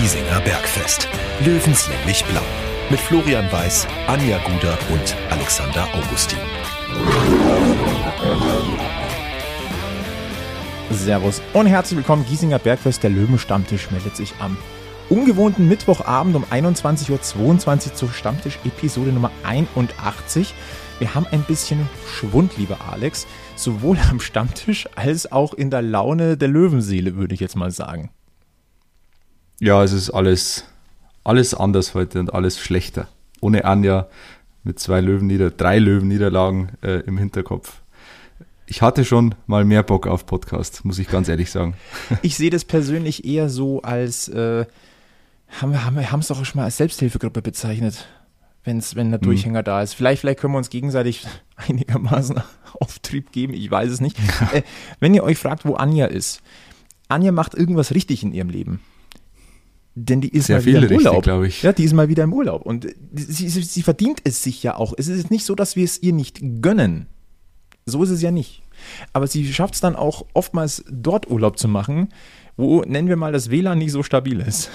Giesinger Bergfest. Löwenslänglich blau. Mit Florian Weiß, Anja Guder und Alexander Augustin. Servus und herzlich willkommen. Giesinger Bergfest, der Löwenstammtisch meldet sich am ungewohnten Mittwochabend um 21.22 Uhr zur Stammtisch-Episode Nummer 81. Wir haben ein bisschen Schwund, lieber Alex, sowohl am Stammtisch als auch in der Laune der Löwenseele, würde ich jetzt mal sagen. Ja, es ist alles, alles anders heute und alles schlechter. Ohne Anja mit zwei Löwen nieder, drei Löwen Niederlagen äh, im Hinterkopf. Ich hatte schon mal mehr Bock auf Podcast, muss ich ganz ehrlich sagen. Ich sehe das persönlich eher so als, äh, haben wir haben wir es doch schon mal als Selbsthilfegruppe bezeichnet, wenn's, wenn der mhm. Durchhänger mhm. da ist. Vielleicht, vielleicht können wir uns gegenseitig einigermaßen Auftrieb geben, ich weiß es nicht. äh, wenn ihr euch fragt, wo Anja ist, Anja macht irgendwas richtig in ihrem Leben. Denn die ist Sehr mal wieder im Urlaub. glaube ich. Ja, die ist mal wieder im Urlaub. Und sie, sie, sie verdient es sich ja auch. Es ist nicht so, dass wir es ihr nicht gönnen. So ist es ja nicht. Aber sie schafft es dann auch oftmals dort Urlaub zu machen, wo, nennen wir mal, das WLAN nicht so stabil ist.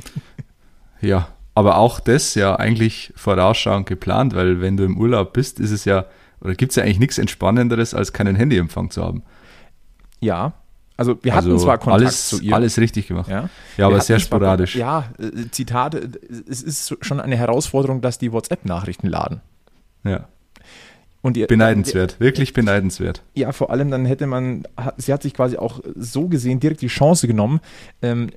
ja, aber auch das ja eigentlich vorausschauend geplant, weil wenn du im Urlaub bist, ist es ja, oder gibt es ja eigentlich nichts Entspannenderes, als keinen Handyempfang zu haben. Ja, also wir hatten also zwar Kontakt alles, zu ihr. Alles richtig gemacht. Ja, ja aber sehr sporadisch. Zwar, ja, äh, Zitate, es ist schon eine Herausforderung, dass die WhatsApp-Nachrichten laden. Ja. Und ihr, beneidenswert, wirklich beneidenswert. Ja, vor allem dann hätte man, sie hat sich quasi auch so gesehen direkt die Chance genommen, ähm,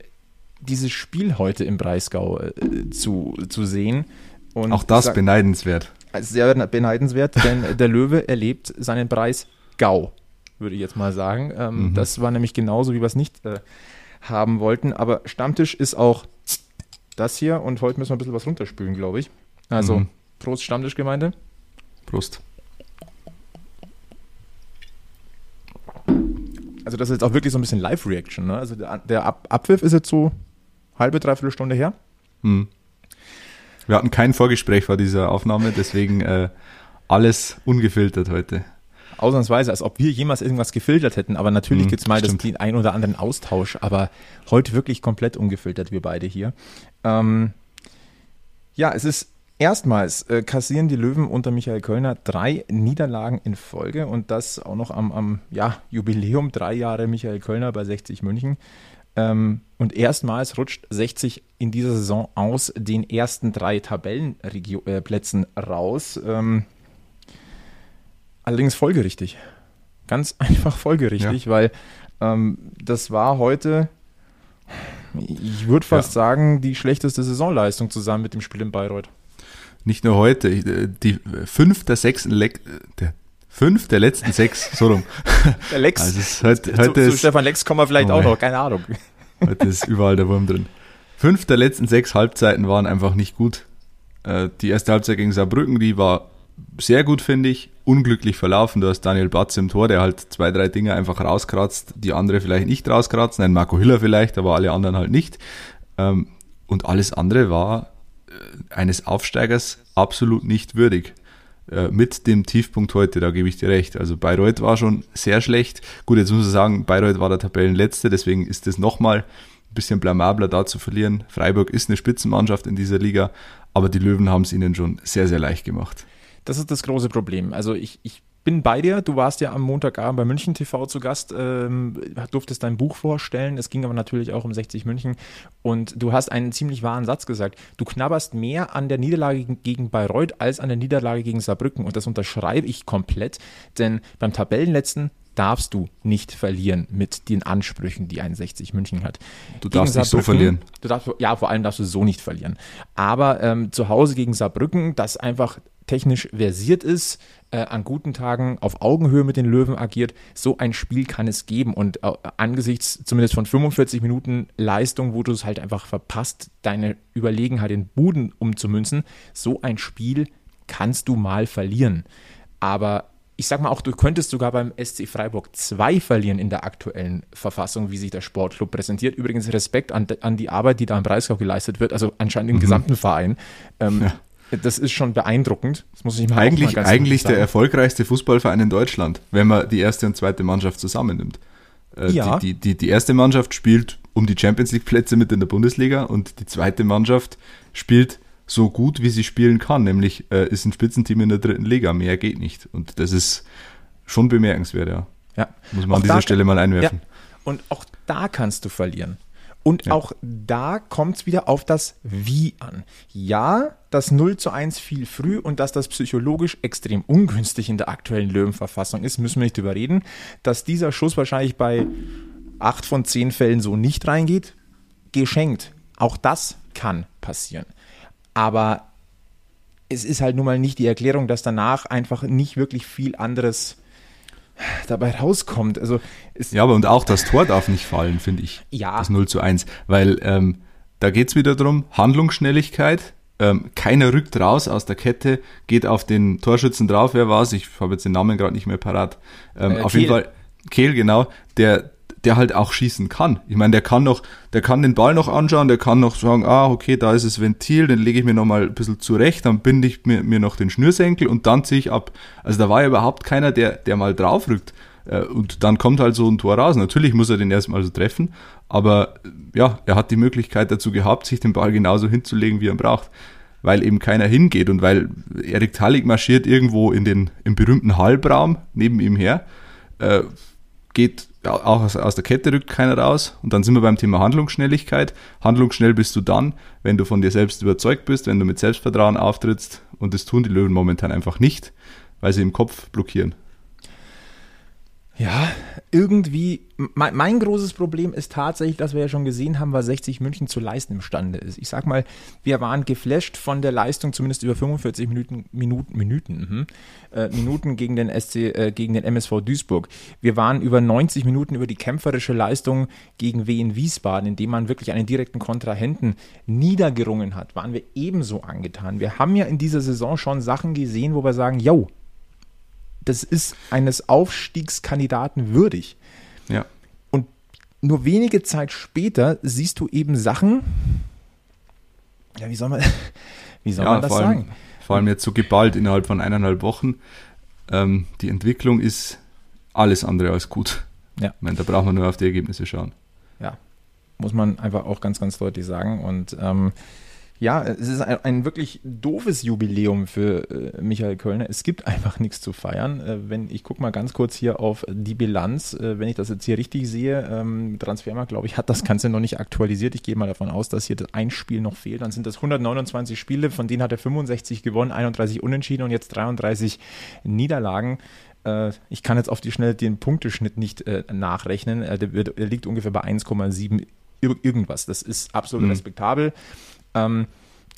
dieses Spiel heute im Breisgau äh, zu, zu sehen. Und auch das sag, beneidenswert. Sehr beneidenswert, denn der Löwe erlebt seinen Preis Gau würde ich jetzt mal sagen. Ähm, mhm. Das war nämlich genauso, wie wir es nicht äh, haben wollten. Aber Stammtisch ist auch das hier und heute müssen wir ein bisschen was runterspülen, glaube ich. Also, mhm. Prost Stammtischgemeinde. Prost. Also das ist jetzt auch wirklich so ein bisschen Live-Reaction. Ne? Also der, der Ab Abpfiff ist jetzt so halbe, dreiviertel Stunde her. Mhm. Wir hatten kein Vorgespräch vor dieser Aufnahme, deswegen äh, alles ungefiltert heute ausnahmsweise, als ob wir jemals irgendwas gefiltert hätten. Aber natürlich mhm, gibt es mal das, den ein oder anderen Austausch, aber heute wirklich komplett ungefiltert, wir beide hier. Ähm, ja, es ist erstmals äh, kassieren die Löwen unter Michael Kölner drei Niederlagen in Folge und das auch noch am, am ja, Jubiläum, drei Jahre Michael Kölner bei 60 München. Ähm, und erstmals rutscht 60 in dieser Saison aus den ersten drei Tabellenplätzen äh, raus. Ähm, Allerdings folgerichtig. Ganz einfach folgerichtig, ja. weil ähm, das war heute, ich würde fast ja. sagen, die schlechteste Saisonleistung zusammen mit dem Spiel in Bayreuth. Nicht nur heute, äh, die fünf der sechs, der fünf der letzten sechs, so rum. Der Lex. Also heute, heute zu, zu Stefan Lex kommen wir vielleicht oh auch noch, keine Ahnung. Heute ist überall der Wurm drin. Fünf der letzten sechs Halbzeiten waren einfach nicht gut. Äh, die erste Halbzeit gegen Saarbrücken, die war sehr gut, finde ich. Unglücklich verlaufen. Du hast Daniel Batz im Tor, der halt zwei, drei Dinge einfach rauskratzt, die andere vielleicht nicht rauskratzen. Ein Marco Hiller vielleicht, aber alle anderen halt nicht. Ähm, und alles andere war äh, eines Aufsteigers absolut nicht würdig. Äh, mit dem Tiefpunkt heute, da gebe ich dir recht. Also Bayreuth war schon sehr schlecht. Gut, jetzt muss ich sagen, Bayreuth war der Tabellenletzte, deswegen ist es nochmal ein bisschen blamabler da zu verlieren. Freiburg ist eine Spitzenmannschaft in dieser Liga, aber die Löwen haben es ihnen schon sehr, sehr leicht gemacht. Das ist das große Problem. Also ich, ich bin bei dir. Du warst ja am Montagabend bei München TV zu Gast, ähm, durftest dein Buch vorstellen. Es ging aber natürlich auch um 60 München. Und du hast einen ziemlich wahren Satz gesagt. Du knabberst mehr an der Niederlage gegen Bayreuth als an der Niederlage gegen Saarbrücken. Und das unterschreibe ich komplett. Denn beim Tabellenletzten darfst du nicht verlieren mit den Ansprüchen, die ein 60 München hat. Du darfst nicht so verlieren. Du darfst, ja, vor allem darfst du so nicht verlieren. Aber ähm, zu Hause gegen Saarbrücken, das einfach technisch versiert ist, äh, an guten Tagen auf Augenhöhe mit den Löwen agiert. So ein Spiel kann es geben. Und äh, angesichts zumindest von 45 Minuten Leistung, wo du es halt einfach verpasst, deine Überlegenheit in Buden umzumünzen, so ein Spiel kannst du mal verlieren. Aber ich sag mal auch, du könntest sogar beim SC Freiburg 2 verlieren in der aktuellen Verfassung, wie sich der Sportclub präsentiert. Übrigens Respekt an, an die Arbeit, die da im Breisgau geleistet wird, also anscheinend im mhm. gesamten Verein. Ähm, ja. Das ist schon beeindruckend. Das muss ich mal Eigentlich, mal eigentlich der erfolgreichste Fußballverein in Deutschland, wenn man die erste und zweite Mannschaft zusammennimmt. Äh, ja. Die, die, die, die erste Mannschaft spielt um die Champions League Plätze mit in der Bundesliga und die zweite Mannschaft spielt so gut, wie sie spielen kann, nämlich äh, ist ein Spitzenteam in der dritten Liga. Mehr geht nicht. Und das ist schon bemerkenswert, ja. Ja. Muss man Auch an dieser Stelle mal einwerfen. Ja. Und auch da kannst du verlieren. Und Ja. auch da kommt es wieder auf das Wie an. Ja, das 0 zu 1 viel früh und dass das psychologisch extrem ungünstig in der aktuellen Löwenverfassung ist, müssen wir nicht drüber reden. Dass dieser Schuss wahrscheinlich bei 8 von 10 Fällen so nicht reingeht, geschenkt. Auch das kann passieren. Aber es ist halt nun mal nicht die Erklärung, dass danach einfach nicht wirklich viel anderes dabei rauskommt. Also es, Ja, aber und auch das Tor darf nicht fallen, finde ich. Ja. Das 0 zu 1. Weil ähm, da geht's wieder drum, Handlungsschnelligkeit. Ähm, keiner rückt raus aus der Kette, geht auf den Torschützen drauf. Wer war's? Ich habe jetzt den Namen gerade nicht mehr parat. Ähm, Äh, auf Kehl. jeden Fall, Kehl, genau, der, der halt auch schießen kann. Ich meine, der kann noch, der kann den Ball noch anschauen, der kann noch sagen, ah, okay, da ist das Ventil, den lege ich mir noch mal ein bisschen zurecht, dann binde ich mir, mir noch den Schnürsenkel und dann ziehe ich ab. Also da war ja überhaupt keiner, der, der mal draufrückt. Äh, Und dann kommt halt so ein Tor raus. Natürlich muss er den erstmal so treffen, aber äh, ja, er hat die Möglichkeit dazu gehabt, sich den Ball genauso hinzulegen, wie er braucht. Weil eben keiner hingeht und weil Erik Tallig marschiert irgendwo in den, im berühmten Halbraum neben ihm her, äh, geht auch aus, aus der Kette rückt keiner raus. Und dann sind wir beim Thema Handlungsschnelligkeit. Handlungsschnell bist du dann, wenn du von dir selbst überzeugt bist, wenn du mit Selbstvertrauen auftrittst. Und das tun die Löwen momentan einfach nicht, weil sie im Kopf blockieren. Ja, irgendwie, mein, mein großes Problem ist tatsächlich, dass wir ja schon gesehen haben, was 60 München zu leisten imstande ist. Ich sag mal, wir waren geflasht von der Leistung, zumindest über 45 Minuten, Minuten, Minuten, mhm, äh, Minuten gegen den SC, äh, gegen den MSV Duisburg. Wir waren über 90 Minuten über die kämpferische Leistung gegen Wien Wiesbaden, indem man wirklich einen direkten Kontrahenten niedergerungen hat, waren wir ebenso angetan. Wir haben ja in dieser Saison schon Sachen gesehen, wo wir sagen, yo, das ist eines Aufstiegskandidaten würdig. Ja. Und nur wenige Zeit später siehst du eben Sachen, ja, wie soll man, wie soll man das allem, sagen? vor allem jetzt so geballt innerhalb von eineinhalb Wochen. Ähm, die Entwicklung ist alles andere als gut. Ja. Ich meine, da braucht man nur auf die Ergebnisse schauen. Ja, muss man einfach auch ganz, ganz deutlich sagen. Und ähm, ja, es ist ein, ein wirklich doofes Jubiläum für äh, Michael Kölner. Es gibt einfach nichts zu feiern. Äh, wenn ich gucke mal ganz kurz hier auf die Bilanz, äh, wenn ich das jetzt hier richtig sehe, ähm, Transfermarkt, glaube ich, hat das Ganze noch nicht aktualisiert. Ich gehe mal davon aus, dass hier das ein Spiel noch fehlt. Dann sind das 129 Spiele, von denen hat er 65 gewonnen, 31 unentschieden und jetzt 33 Niederlagen. Äh, ich kann jetzt auf die Schnelle den Punkteschnitt nicht äh, nachrechnen. Äh, der liegt ungefähr bei 1,7 ir- irgendwas. Das ist absolut Mhm. respektabel. Ähm,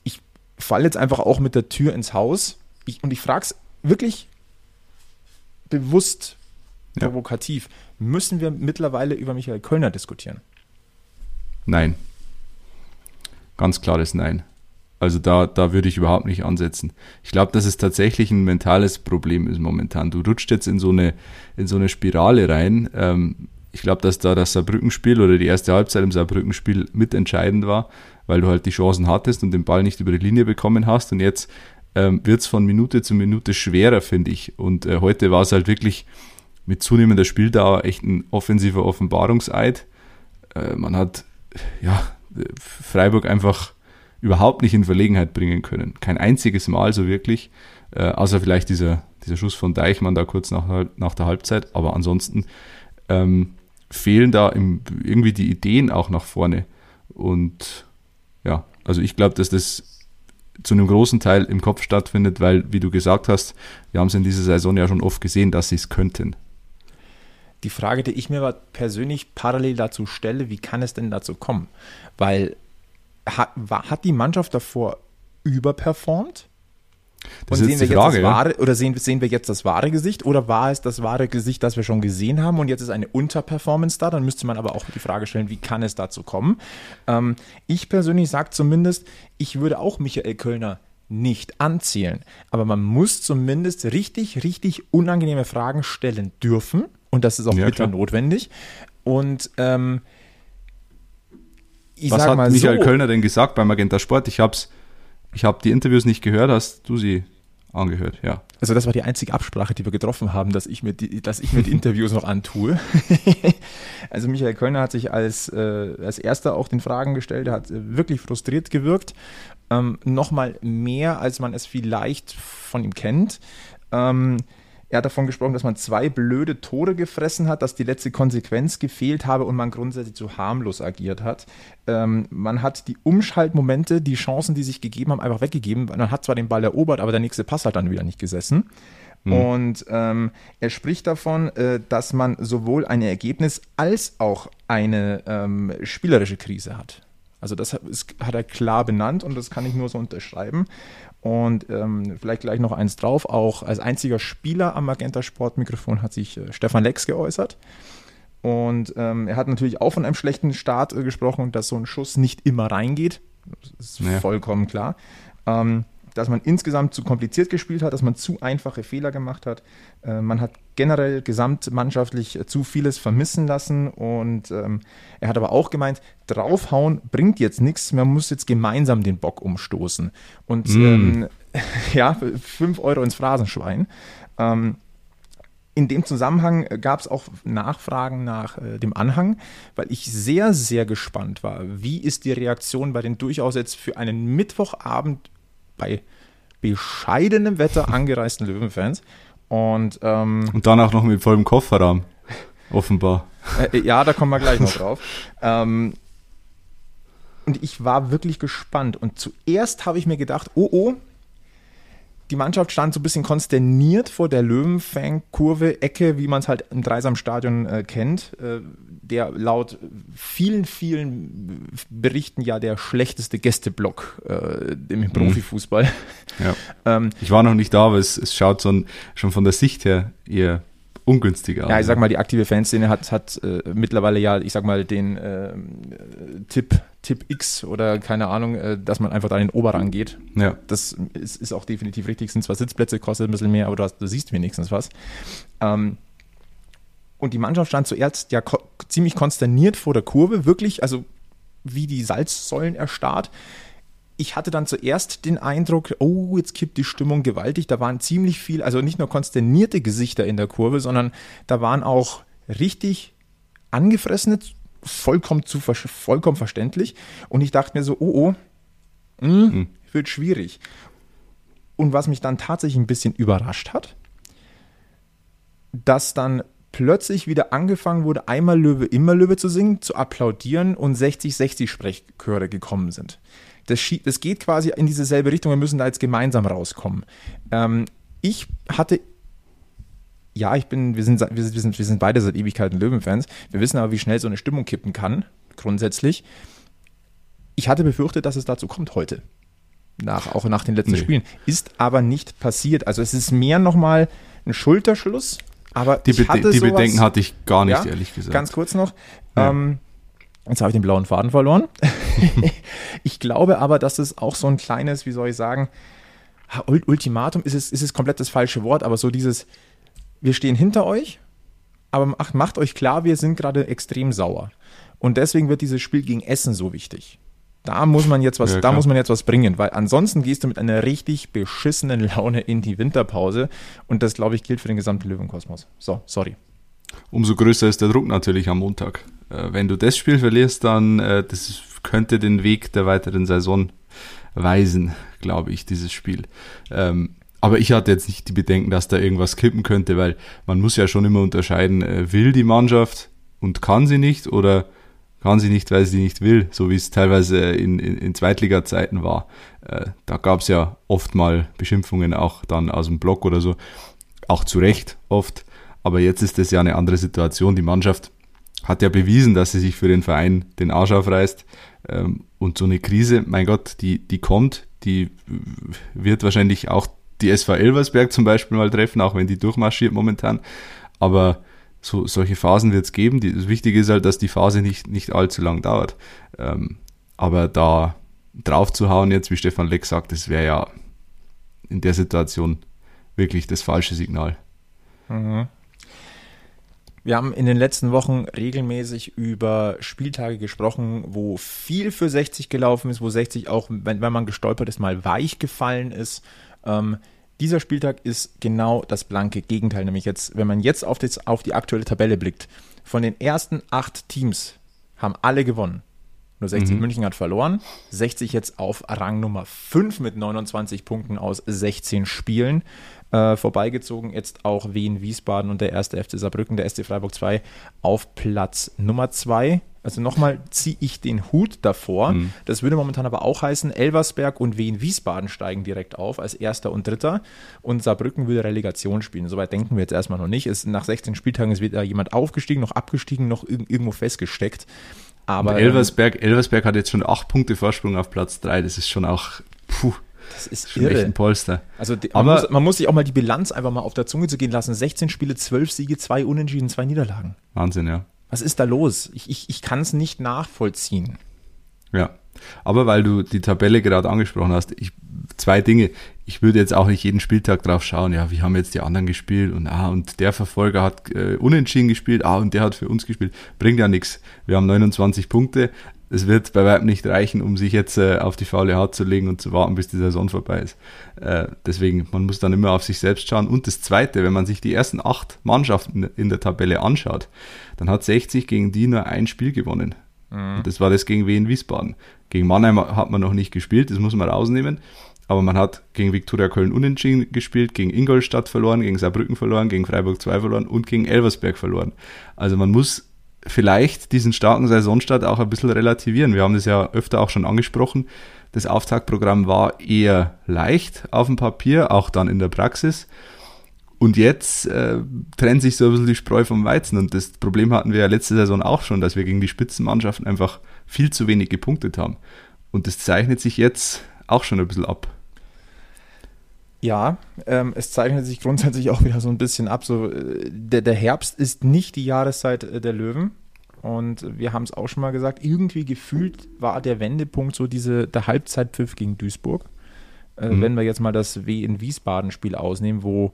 ich falle jetzt einfach auch mit der Tür ins Haus ich, und ich frage es wirklich bewusst Ja. provokativ. Müssen wir mittlerweile über Michael Kölner diskutieren? Nein. Ganz klares Nein. Also da, da würde ich überhaupt nicht ansetzen. Ich glaube, dass es tatsächlich ein mentales Problem ist momentan. Du rutscht jetzt in so eine, in so eine Spirale rein. Ähm, ich glaube, dass da das Saarbrückenspiel oder die erste Halbzeit im Saarbrückenspiel mitentscheidend war, weil du halt die Chancen hattest und den Ball nicht über die Linie bekommen hast. Und jetzt ähm, wird es von Minute zu Minute schwerer, finde ich. Und äh, heute war es halt wirklich mit zunehmender Spieldauer echt ein offensiver Offenbarungseid. Äh, man hat ja, Freiburg einfach überhaupt nicht in Verlegenheit bringen können. Kein einziges Mal so wirklich, äh, außer vielleicht dieser, dieser Schuss von Deichmann da kurz nach, nach der Halbzeit. Aber ansonsten ähm, fehlen da im, irgendwie die Ideen auch nach vorne. Und ja, also ich glaube, dass das zu einem großen Teil im Kopf stattfindet, weil, wie du gesagt hast, wir haben es in dieser Saison ja schon oft gesehen, dass sie es könnten. Die Frage, die ich mir aber persönlich parallel dazu stelle, wie kann es denn dazu kommen? Weil hat, hat die Mannschaft davor überperformt? Das und ist sehen wir Frage, jetzt das wahre, oder sehen, sehen wir jetzt das wahre Gesicht oder war es das wahre Gesicht, das wir schon gesehen haben und jetzt ist eine Unterperformance da? Dann müsste man aber auch die Frage stellen, wie kann es dazu kommen? Ähm, ich persönlich sage zumindest, ich würde auch Michael Kölner nicht anzählen, aber man muss zumindest richtig, richtig unangenehme Fragen stellen dürfen und das ist auch Ja, bitter klar. notwendig. Und ähm, ich Was sag hat mal Michael so, Kölner denn gesagt beim Magenta Sport? Ich hab's, ich habe die Interviews nicht gehört. Hast du sie angehört, ja. Also das war die einzige Absprache, die wir getroffen haben, dass ich mir die, dass ich mir die Interviews noch antue. also Michael Kölner hat sich als, äh, als erster auch den Fragen gestellt, er hat äh, wirklich frustriert gewirkt. Ähm, Nochmal mehr, als man es vielleicht von ihm kennt. Ähm, er hat davon gesprochen, dass man zwei blöde Tore gefressen hat, dass die letzte Konsequenz gefehlt habe und man grundsätzlich zu harmlos agiert hat. Ähm, man hat die Umschaltmomente, die Chancen, die sich gegeben haben, einfach weggegeben. Man hat zwar den Ball erobert, aber der nächste Pass hat dann wieder nicht gesessen. Mhm. Und ähm, er spricht davon, äh, dass man sowohl ein Ergebnis als auch eine ähm, spielerische Krise hat. Also das hat, er klar benannt und das kann ich nur so unterschreiben. Und ähm, vielleicht gleich noch eins drauf. Auch als einziger Spieler am Magenta Sportmikrofon hat sich äh, Stefan Lex geäußert. Und ähm, er hat natürlich auch von einem schlechten Start äh, gesprochen und dass so ein Schuss nicht immer reingeht. Das ist ja. vollkommen klar. Ähm, dass man insgesamt zu kompliziert gespielt hat, dass man zu einfache Fehler gemacht hat. Äh, man hat generell gesamtmannschaftlich äh, zu vieles vermissen lassen und ähm, er hat aber auch gemeint, draufhauen bringt jetzt nichts, man muss jetzt gemeinsam den Bock umstoßen. Und mm. ähm, ja, 5 Euro ins Phrasenschwein. Ähm, in dem Zusammenhang gab es auch Nachfragen nach äh, dem Anhang, weil ich sehr, sehr gespannt war. Wie ist die Reaktion bei den durchaus jetzt für einen Mittwochabend bei bescheidenem Wetter angereisten Löwenfans. Und, ähm, und danach noch mit vollem Kofferraum, offenbar. Äh, ja, da kommen wir gleich noch drauf. ähm, und ich war wirklich gespannt. Und zuerst habe ich mir gedacht, oh oh, die Mannschaft stand so ein bisschen konsterniert vor der Löwenfang-Kurve, Ecke, wie man es halt im Dreisamstadion äh, kennt, äh, der laut vielen, vielen Berichten ja der schlechteste Gästeblock äh, im mhm. Profifußball. Ja. ähm, ich war noch nicht da, aber es, es schaut so schon von der Sicht her eher ungünstiger. Ja, ich sag mal, die aktive Fanszene hat, hat äh, mittlerweile ja, ich sag mal, den äh, Tipp, Tipp X oder keine Ahnung, äh, dass man einfach da in den Oberrang geht. Ja. Das ist, ist auch definitiv richtig. Sind zwar Sitzplätze, kostet ein bisschen mehr, aber du, hast, du siehst wenigstens was. Ähm, und die Mannschaft stand zuerst ja ko ziemlich konsterniert vor der Kurve, wirklich, also wie die Salzsäulen erstarrt ich hatte dann zuerst den Eindruck, oh, jetzt kippt die Stimmung gewaltig. Da waren ziemlich viel, also nicht nur konsternierte Gesichter in der Kurve, sondern da waren auch richtig angefressene, vollkommen, zu, vollkommen verständlich. Und ich dachte mir so, oh, oh, mh, hm, wird schwierig. Und was mich dann tatsächlich ein bisschen überrascht hat, dass dann plötzlich wieder angefangen wurde, einmal Löwe, immer Löwe zu singen, zu applaudieren und 60-60 Sprechchöre gekommen sind das, das geht quasi in dieselbe Richtung. Wir müssen da jetzt gemeinsam rauskommen. Ähm, ich hatte ja, ich bin, wir sind, wir sind, wir sind beide seit Ewigkeiten Löwenfans. Wir wissen aber, wie schnell so eine Stimmung kippen kann, grundsätzlich. Ich hatte befürchtet, dass es dazu kommt heute. Nach, auch nach den letzten nee. Spielen. Ist aber nicht passiert. Also es ist mehr nochmal ein Schulterschluss. Aber die, Be die sowas, Bedenken hatte ich gar nicht, ja, ehrlich gesagt. Ganz kurz noch. Ja. Ähm, Jetzt habe ich den blauen Faden verloren. ich glaube aber, dass es auch so ein kleines, wie soll ich sagen, Ultimatum ist es, ist es komplett das falsche Wort, aber so dieses, wir stehen hinter euch, aber macht, euch klar, wir sind gerade extrem sauer. Und deswegen wird dieses Spiel gegen Essen so wichtig. Da muss man jetzt was, ja, da muss man jetzt was bringen, weil ansonsten gehst du mit einer richtig beschissenen Laune in die Winterpause und das, glaube ich, gilt für den gesamten Löwenkosmos. So, sorry. Umso größer ist der Druck natürlich am Montag. Äh, wenn du das Spiel verlierst, dann äh, das könnte den Weg der weiteren Saison weisen, glaube ich, dieses Spiel. Ähm, aber ich hatte jetzt nicht die Bedenken, dass da irgendwas kippen könnte, weil man muss ja schon immer unterscheiden, äh, will die Mannschaft und kann sie nicht oder kann sie nicht, weil sie nicht will, so wie es teilweise in, in, in Zweitliga-Zeiten war. Äh, da gab es ja oft mal Beschimpfungen auch dann aus dem Block oder so, auch zu Recht oft. Aber jetzt ist es ja eine andere Situation. Die Mannschaft hat ja bewiesen, dass sie sich für den Verein den Arsch aufreißt. Ähm, und so eine Krise, mein Gott, die, die kommt, die wird wahrscheinlich auch die SV Elversberg zum Beispiel mal treffen, auch wenn die durchmarschiert momentan. Aber so, solche Phasen wird es geben. Das Wichtige ist halt, dass die Phase nicht, nicht allzu lang dauert. Ähm, aber da drauf zu hauen jetzt, wie Stefan Leck sagt, das wäre ja in der Situation wirklich das falsche Signal. Mhm. Wir haben in den letzten Wochen regelmäßig über Spieltage gesprochen, wo viel für 60 gelaufen ist, wo 60 auch, wenn, wenn man gestolpert ist, mal weich gefallen ist. Ähm, dieser Spieltag ist genau das blanke Gegenteil. Nämlich jetzt, wenn man jetzt auf, das, auf die aktuelle Tabelle blickt, von den ersten acht Teams haben alle gewonnen. Nur 60 mhm. München hat verloren. 60 jetzt auf Rang Nummer 5 mit 29 Punkten aus 16 Spielen. Äh, vorbeigezogen jetzt auch Wien Wiesbaden und der erste FC Saarbrücken, der SC Freiburg 2 auf Platz Nummer 2 also nochmal ziehe ich den Hut davor. Mhm. Das würde momentan aber auch heißen, Elversberg und Wien-Wiesbaden steigen direkt auf als Erster und Dritter und Saarbrücken würde Relegation spielen. Soweit denken wir jetzt erstmal noch nicht. Es, nach 16 Spieltagen ist weder jemand aufgestiegen, noch abgestiegen, noch irgendwo festgesteckt. Aber Elversberg, Elversberg hat jetzt schon acht Punkte Vorsprung auf Platz 3. Das ist schon auch, puh. Das ist schon irre. echt ein Polster. Also die, man, muss, man muss sich auch mal die Bilanz einfach mal auf der Zunge zu gehen lassen. 16 Spiele, 12 Siege, 2 Unentschieden, 2 Niederlagen. Wahnsinn, ja. Was ist da los? Ich, ich, ich kann es nicht nachvollziehen. Ja, aber weil du die Tabelle gerade angesprochen hast, ich, zwei Dinge. Ich würde jetzt auch nicht jeden Spieltag drauf schauen, ja, wie haben jetzt die anderen gespielt und ah, und der Verfolger hat äh, unentschieden gespielt, ah, und der hat für uns gespielt. Bringt ja nichts. Wir haben 29 Punkte. Es wird bei weitem nicht reichen, um sich jetzt äh, auf die faule Haut zu legen und zu warten, bis die Saison vorbei ist. Äh, deswegen, man muss dann immer auf sich selbst schauen. Und das Zweite, wenn man sich die ersten acht Mannschaften in der Tabelle anschaut, dann hat 60 gegen die nur ein Spiel gewonnen. Mhm. Und das war das gegen Wien Wiesbaden. Gegen Mannheim hat man noch nicht gespielt, das muss man rausnehmen. Aber man hat gegen Viktoria Köln unentschieden gespielt, gegen Ingolstadt verloren, gegen Saarbrücken verloren, gegen Freiburg 2 verloren und gegen Elversberg verloren. Also man muss vielleicht diesen starken Saisonstart auch ein bisschen relativieren. Wir haben das ja öfter auch schon angesprochen. Das Auftaktprogramm war eher leicht auf dem Papier, auch dann in der Praxis. Und jetzt äh, trennt sich so ein bisschen die Spreu vom Weizen. Und das Problem hatten wir ja letzte Saison auch schon, dass wir gegen die Spitzenmannschaften einfach viel zu wenig gepunktet haben. Und das zeichnet sich jetzt auch schon ein bisschen ab. Ja, ähm, es zeichnet sich grundsätzlich auch wieder so ein bisschen ab. So, äh, der, der Herbst ist nicht die Jahreszeit äh, der Löwen. Und wir haben es auch schon mal gesagt, irgendwie gefühlt war der Wendepunkt so diese, der Halbzeitpfiff gegen Duisburg. Äh, mhm. Wenn wir jetzt mal das W in Wiesbaden-Spiel ausnehmen, wo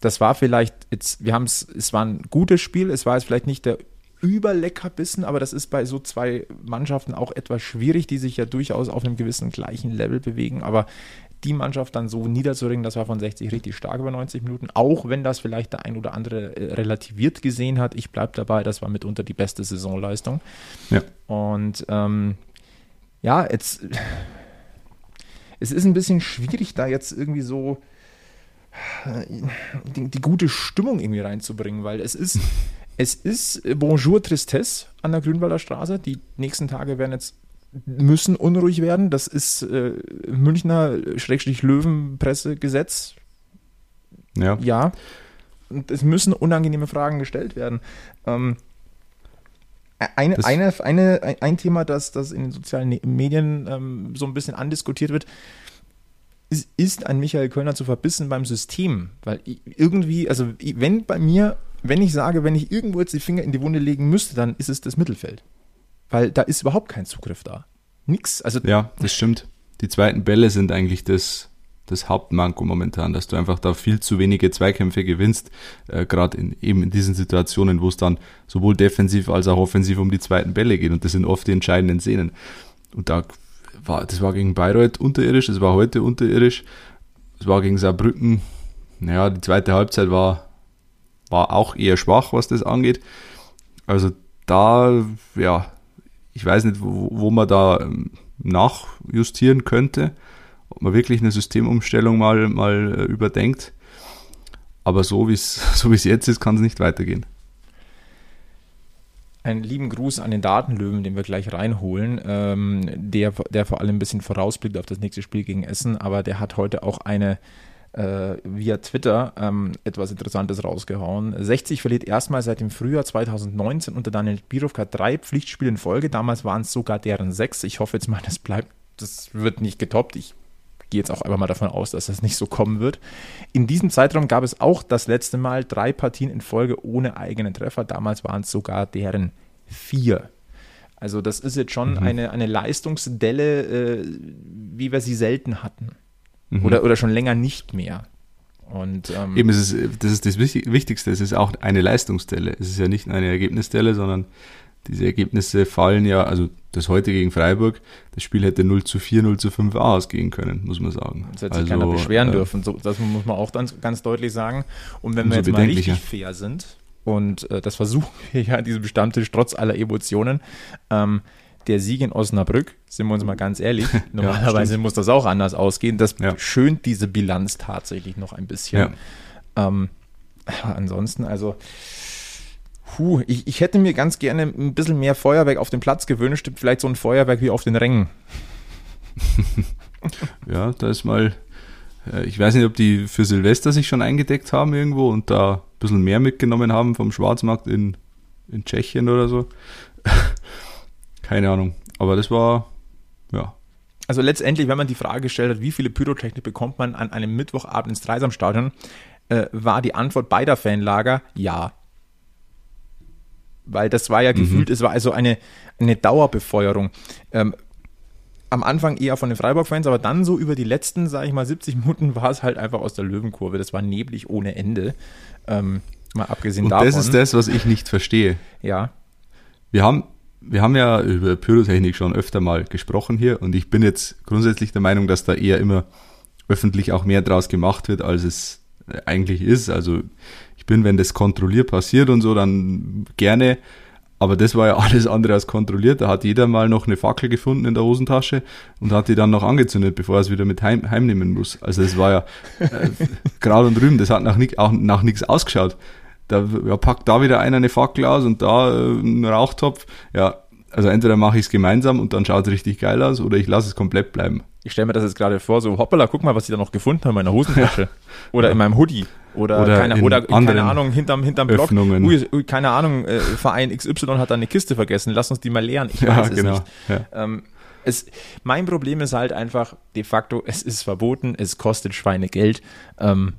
das war vielleicht jetzt, wir haben es, es war ein gutes Spiel, es war jetzt vielleicht nicht der Überleckerbissen, aber das ist bei so zwei Mannschaften auch etwas schwierig, die sich ja durchaus auf einem gewissen gleichen Level bewegen. Aber die Mannschaft dann so niederzuringen, das war von 60 richtig stark über 90 Minuten, auch wenn das vielleicht der ein oder andere äh, relativiert gesehen hat. Ich bleibe dabei, das war mitunter die beste Saisonleistung. Ja. Und ähm, ja, jetzt es ist ein bisschen schwierig, da jetzt irgendwie so die, die, gute Stimmung irgendwie reinzubringen, weil es ist, es ist Bonjour Tristesse an der Grünwalder Straße. Die nächsten Tage werden jetzt müssen unruhig werden. Das ist äh, Münchner Schrägstrich Löwenpressegesetz. Ja. Ja. Und es müssen unangenehme Fragen gestellt werden. Ähm, eine, eine, eine, ein Thema, das, das in den sozialen ne-, Medien ähm, so ein bisschen andiskutiert wird, ist, ist ein Michael Kölner zu verbissen beim System. Weil irgendwie, also wenn bei mir, wenn ich sage, wenn ich irgendwo jetzt die Finger in die Wunde legen müsste, dann ist es das Mittelfeld. Weil da ist überhaupt kein Zugriff da. Nix. Also, ja, das stimmt. Die zweiten Bälle sind eigentlich das, das Hauptmanko momentan, dass du einfach da viel zu wenige Zweikämpfe gewinnst, äh, gerade in, eben in diesen Situationen, wo es dann sowohl defensiv als auch offensiv um die zweiten Bälle geht und das sind oft die entscheidenden Szenen. Und da war, das war gegen Bayreuth unterirdisch, es war heute unterirdisch, es war gegen Saarbrücken, naja, die zweite Halbzeit war, war auch eher schwach, was das angeht. Also da, ja, ich weiß nicht, wo, wo man da ähm, nachjustieren könnte, ob man wirklich eine Systemumstellung mal, mal äh, überdenkt. Aber so wie so es jetzt ist, kann es nicht weitergehen. Einen lieben Gruß an den Datenlöwen, den wir gleich reinholen, ähm, der, der vor allem ein bisschen vorausblickt auf das nächste Spiel gegen Essen, aber der hat heute auch eine äh, via Twitter ähm, etwas Interessantes rausgehauen. 60 verliert erstmal seit dem Frühjahr 2019 unter Daniel Birovka drei Pflichtspiele in Folge. Damals waren es sogar deren sechs. Ich hoffe jetzt mal, das bleibt, das wird nicht getoppt. Ich gehe jetzt auch einfach mal davon aus, dass das nicht so kommen wird. In diesem Zeitraum gab es auch das letzte Mal drei Partien in Folge ohne eigenen Treffer. Damals waren es sogar deren vier. Also das ist jetzt schon mhm. eine, eine Leistungsdelle, äh, wie wir sie selten hatten. Mhm. Oder, oder schon länger nicht mehr. Und, ähm, Eben, es ist, das ist das Wichtigste, es ist auch eine Leistungsstelle. Es ist ja nicht eine Ergebnisstelle, sondern diese Ergebnisse fallen ja, also das heute gegen Freiburg, das Spiel hätte 0 zu 4, 0 zu 5 ausgehen können, muss man sagen. Das hätte also, sich keiner beschweren äh, dürfen. So, das muss man auch ganz, ganz deutlich sagen. Und wenn wir jetzt mal richtig fair sind, und äh, das versuchen wir ja an diesem Stammtisch trotz aller Emotionen, ähm, der Sieg in Osnabrück, sind wir uns mal ganz ehrlich, normalerweise muss das auch anders ausgehen. Das Ja. schönt diese Bilanz tatsächlich noch ein bisschen. Ja. Ähm, ansonsten, also, puh, ich, ich hätte mir ganz gerne ein bisschen mehr Feuerwerk auf dem Platz gewünscht, vielleicht so ein Feuerwerk wie auf den Rängen. Ja, da ist mal, äh, ich weiß nicht, ob die für Silvester sich schon eingedeckt haben irgendwo und da ein bisschen mehr mitgenommen haben vom Schwarzmarkt in, in Tschechien oder so. Keine Ahnung. Aber das war, ja, Also letztendlich, wenn man die Frage gestellt hat, wie viele Pyrotechnik bekommt man an einem Mittwochabend ins Dreisamstadion, äh, war die Antwort beider Fanlager ja. Weil das war ja gefühlt, es war also eine, eine Dauerbefeuerung. Ähm, am Anfang eher von den Freiburg-Fans, aber dann so über die letzten, sage ich mal, 70 Minuten war es halt einfach aus der Löwenkurve. Das war neblig ohne Ende. Ähm, mal abgesehen Und davon. das ist das, was ich nicht verstehe. Ja, Wir haben, wir haben ja über Pyrotechnik schon öfter mal gesprochen hier und ich bin jetzt grundsätzlich der Meinung, dass da eher immer öffentlich auch mehr draus gemacht wird, als es eigentlich ist. Also ich bin, wenn das kontrolliert passiert und so, dann gerne. Aber das war ja alles andere als kontrolliert. Da hat jeder mal noch eine Fackel gefunden in der Hosentasche und hat die dann noch angezündet, bevor er es wieder mit heim, heimnehmen muss. Also das war ja äh, Grad und Rüben. Das hat nach, auch nach nichts ausgeschaut. Da ja, packt da wieder einer eine Fackel aus und da äh, einen Rauchtopf. Ja, also entweder mache ich es gemeinsam und dann schaut es richtig geil aus oder ich lasse es komplett bleiben. ich stelle mir das jetzt gerade vor, so hoppala, guck mal, was ich da noch gefunden habe in meiner Hosentasche. Oder in meinem Hoodie. Oder, Oder keine, in oder keine Ahnung, hinterm, hinterm Block. Ui, ui, keine Ahnung, äh, Verein XY hat da eine Kiste vergessen, lass uns die mal leeren. Ich Ja, weiß es genau. nicht. Ja. Ähm, es, mein Problem ist halt einfach, de facto, es ist verboten, es kostet Schweinegeld. Ähm,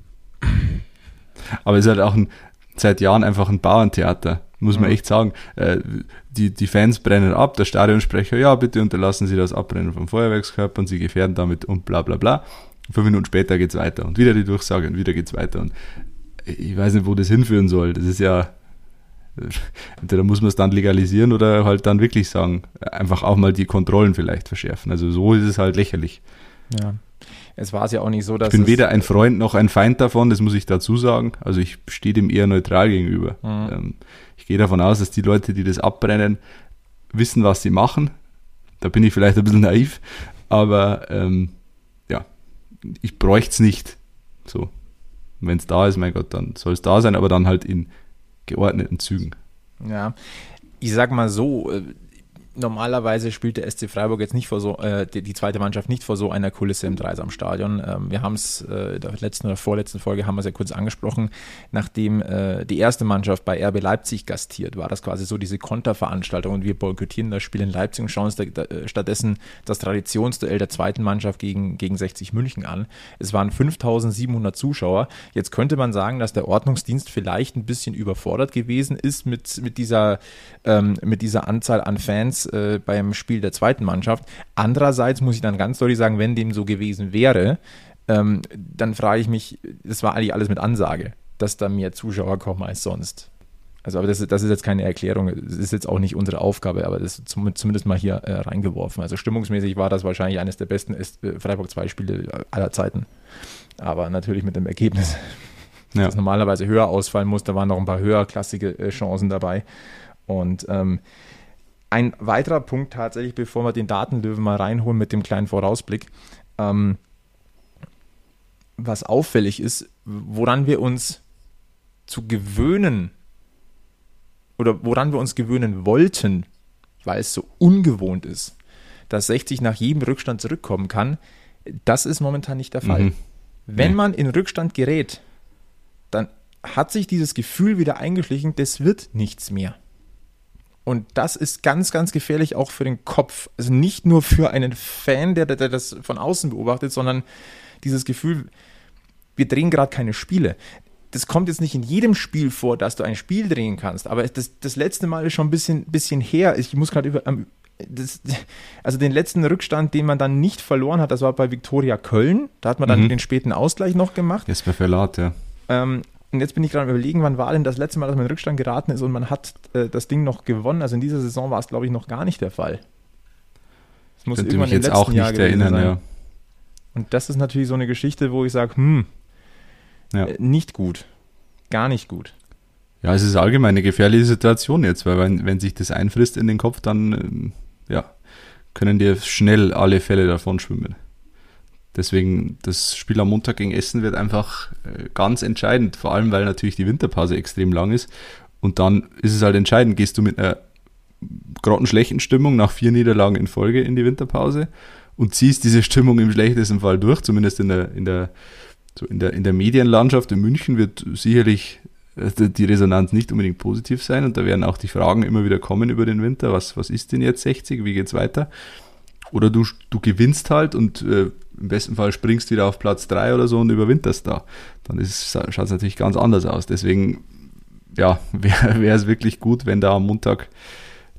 Aber es ist halt auch ein, seit Jahren einfach ein Bauerntheater, muss man echt sagen. Äh, die, die Fans brennen ab, der Stadionsprecher, ja, bitte unterlassen Sie das Abbrennen von Feuerwerkskörpern, Sie gefährden damit und bla bla bla. Fünf Minuten später geht's weiter und wieder die Durchsage und wieder geht's weiter. Und ich weiß nicht, wo das hinführen soll. Das ist ja, entweder muss man es dann legalisieren oder halt dann wirklich sagen, einfach auch mal die Kontrollen vielleicht verschärfen. Also so ist es halt lächerlich. ja. Es war es ja auch nicht so, dass Ich bin weder ein Freund noch ein Feind davon, das muss ich dazu sagen. Also ich stehe dem eher neutral gegenüber. Mhm. Ähm, ich gehe davon aus, dass die Leute, die das abbrennen, wissen, was sie machen. Da bin ich vielleicht ein bisschen naiv, aber ähm, ja, ich bräuchte es nicht. So. Wenn es da ist, mein Gott, dann soll es da sein, aber dann halt in geordneten Zügen. Ja, ich sag mal so, äh, normalerweise spielt der SC Freiburg jetzt nicht vor so, äh, die, die zweite Mannschaft nicht vor so einer Kulisse im Dreisamstadion. Ähm, wir haben es äh, in der letzten oder vorletzten Folge haben wir es ja kurz angesprochen, nachdem äh, die erste Mannschaft bei RB Leipzig gastiert, war das quasi so diese Konterveranstaltung und wir boykottieren das Spiel in Leipzig und schauen uns da, da, äh, stattdessen das Traditionsduell der zweiten Mannschaft gegen, gegen 60 München an. Es waren 5700 Zuschauer. Jetzt könnte man sagen, dass der Ordnungsdienst vielleicht ein bisschen überfordert gewesen ist mit, mit, dieser, ähm, mit dieser Anzahl an Fans äh, beim Spiel der zweiten Mannschaft. Andererseits muss ich dann ganz deutlich sagen, wenn dem so gewesen wäre, ähm, dann frage ich mich, das war eigentlich alles mit Ansage, dass da mehr Zuschauer kommen als sonst. Also, aber das, ist- das ist jetzt keine Erklärung, das ist jetzt auch nicht unsere Aufgabe, aber das ist zum, zumindest mal hier äh, reingeworfen. Also stimmungsmäßig war das wahrscheinlich eines der besten äh, Freiburg 2 Spiele aller Zeiten. Aber natürlich mit dem Ergebnis, Ja. das normalerweise höher ausfallen muss. Da waren noch ein paar höherklassige äh, Chancen dabei. Und ähm, ein weiterer Punkt tatsächlich, bevor wir den Datenlöwen mal reinholen mit dem kleinen Vorausblick, ähm, was auffällig ist, woran wir uns zu gewöhnen oder woran wir uns gewöhnen wollten, weil es so ungewohnt ist, dass 60 nach jedem Rückstand zurückkommen kann, das ist momentan nicht der Fall. Mhm. Wenn Nee. man in Rückstand gerät, dann hat sich dieses Gefühl wieder eingeschlichen, das wird nichts mehr. Und das ist ganz, ganz gefährlich auch für den Kopf. Also nicht nur für einen Fan, der, der das von außen beobachtet, sondern dieses Gefühl, wir drehen gerade keine Spiele. Das kommt jetzt nicht in jedem Spiel vor, dass du ein Spiel drehen kannst, aber das, das letzte Mal ist schon ein bisschen, bisschen her. Ich muss gerade über. Das, also den letzten Rückstand, den man dann nicht verloren hat, das war bei Viktoria Köln. Da hat man dann Mhm. den späten Ausgleich noch gemacht. Jesper Verlat, ja. Ähm, Und jetzt bin ich gerade überlegen, wann war denn das letzte Mal, dass man in Rückstand geraten ist und man hat äh, das Ding noch gewonnen. Also in dieser Saison war es, glaube ich, noch gar nicht der Fall. Das muss Könnte mich jetzt auch nicht Jahr erinnern, sein. ja. Und das ist natürlich so eine Geschichte, wo ich sage, hm, ja. äh, nicht gut. Gar nicht gut. Ja, es ist allgemein eine gefährliche Situation jetzt, weil wenn, wenn sich das einfrisst in den Kopf, dann ähm, ja, können dir schnell alle Fälle davon schwimmen. Deswegen, das Spiel am Montag gegen Essen wird einfach äh, ganz entscheidend, vor allem weil natürlich die Winterpause extrem lang ist. Und dann ist es halt entscheidend, gehst du mit einer grottenschlechten Stimmung nach vier Niederlagen in Folge in die Winterpause und ziehst diese Stimmung im schlechtesten Fall durch, zumindest in der, in der, so in der, in der Medienlandschaft in München wird sicherlich äh, die Resonanz nicht unbedingt positiv sein. Und da werden auch die Fragen immer wieder kommen über den Winter, was, was ist denn jetzt 60, wie geht's weiter? Oder du, du gewinnst halt und äh, im besten Fall springst wieder auf Platz 3 oder so und überwinterst da. Dann schaut es natürlich ganz anders aus. Deswegen, ja, wäre es wirklich gut, wenn da am Montag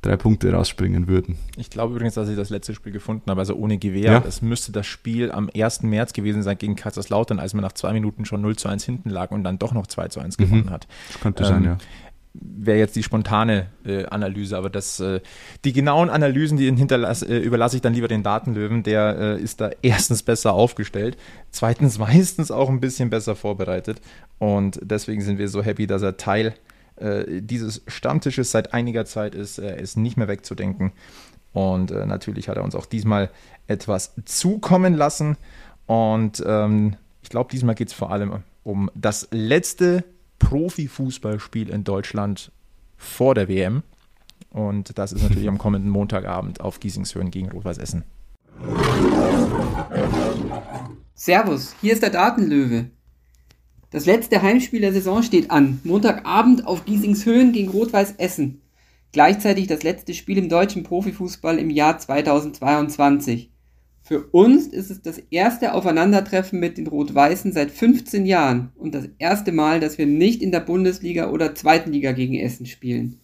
drei Punkte rausspringen würden. Ich glaube übrigens, dass ich das letzte Spiel gefunden habe, also ohne Gewehr. Ja. Es müsste das Spiel am 1. März gewesen sein gegen Kaiserslautern, als man nach zwei Minuten schon 0 zu 1 hinten lag und dann doch noch 2 zu 1 gewonnen mhm. hat. Das könnte ähm, sein, ja wäre jetzt die spontane äh, Analyse, aber das, äh, die genauen Analysen, die äh, überlasse ich dann lieber den Datenlöwen, der äh, ist da erstens besser aufgestellt, zweitens meistens auch ein bisschen besser vorbereitet. Und deswegen sind wir so happy, dass er Teil äh, dieses Stammtisches seit einiger Zeit ist. Er ist nicht mehr wegzudenken. Und äh, natürlich hat er uns auch diesmal etwas zukommen lassen. Und ähm, ich glaube, diesmal geht es vor allem um das letzte Profifußballspiel in Deutschland vor der WM. Und das ist natürlich am kommenden Montagabend auf Giesingshöhen gegen Rot-Weiß Essen. Servus, hier ist der Datenlöwe. Das letzte Heimspiel der Saison steht an. Montagabend auf Giesingshöhen gegen Rot-Weiß Essen. Gleichzeitig das letzte Spiel im deutschen Profifußball im Jahr 2022. Für uns ist es das erste Aufeinandertreffen mit den Rot-Weißen seit 15 Jahren und das erste Mal, dass wir nicht in der Bundesliga oder zweiten Liga gegen Essen spielen.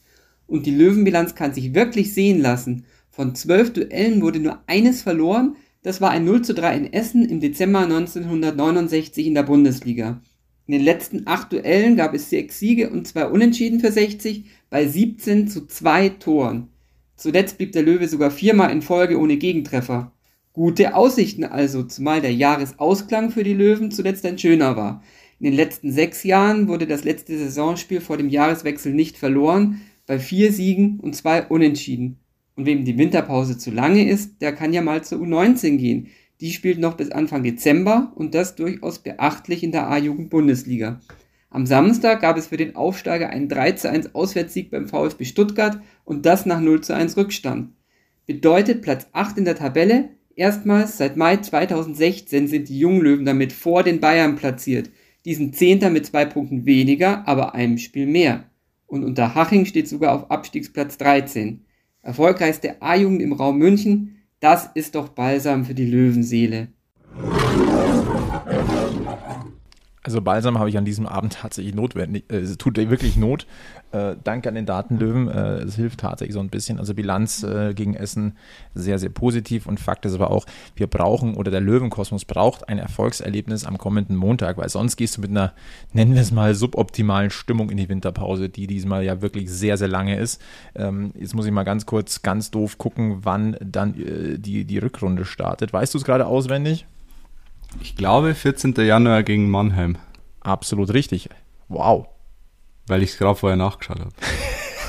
Und die Löwenbilanz kann sich wirklich sehen lassen. Von zwölf Duellen wurde nur eines verloren, das war ein 0 zu 3 in Essen im Dezember 1969 in der Bundesliga. In den letzten acht Duellen gab es sechs Siege und zwei Unentschieden für 60 bei 17 zu 2 Toren. Zuletzt blieb der Löwe sogar viermal in Folge ohne Gegentreffer. Gute Aussichten also, zumal der Jahresausklang für die Löwen zuletzt ein schöner war. In den letzten sechs Jahren wurde das letzte Saisonspiel vor dem Jahreswechsel nicht verloren, bei vier Siegen und zwei Unentschieden. Und wem die Winterpause zu lange ist, der kann ja mal zur U19 gehen. Die spielt noch bis Anfang Dezember und das durchaus beachtlich in der A-Jugend-Bundesliga. Am Samstag gab es für den Aufsteiger einen 3 zu 1 Auswärtssieg beim VfB Stuttgart und das nach 0 zu 1 Rückstand. Bedeutet Platz 8 in der Tabelle, Erstmals seit Mai 2016 sind die Junglöwen damit vor den Bayern platziert. Die sind Zehnter mit zwei Punkten weniger, aber einem Spiel mehr. Und unter Haching steht sogar auf Abstiegsplatz 13. Erfolgreichste A-Jugend im Raum München, das ist doch Balsam für die Löwenseele. Also Balsam habe ich an diesem Abend tatsächlich notwendig, äh, es tut wirklich Not. Äh, danke an den Datenlöwen, äh, es hilft tatsächlich so ein bisschen. Also Bilanz äh, gegen Essen sehr, sehr positiv und Fakt ist aber auch, wir brauchen oder der Löwenkosmos braucht ein Erfolgserlebnis am kommenden Montag, weil sonst gehst du mit einer, nennen wir es mal, suboptimalen Stimmung in die Winterpause, die diesmal ja wirklich sehr, sehr lange ist. Ähm, jetzt muss ich mal ganz kurz, ganz doof gucken, wann dann äh, die, die Rückrunde startet. Weißt du es gerade auswendig? Ich glaube 14. Januar gegen Mannheim. Absolut richtig. Wow. Weil ich es gerade vorher nachgeschaut habe.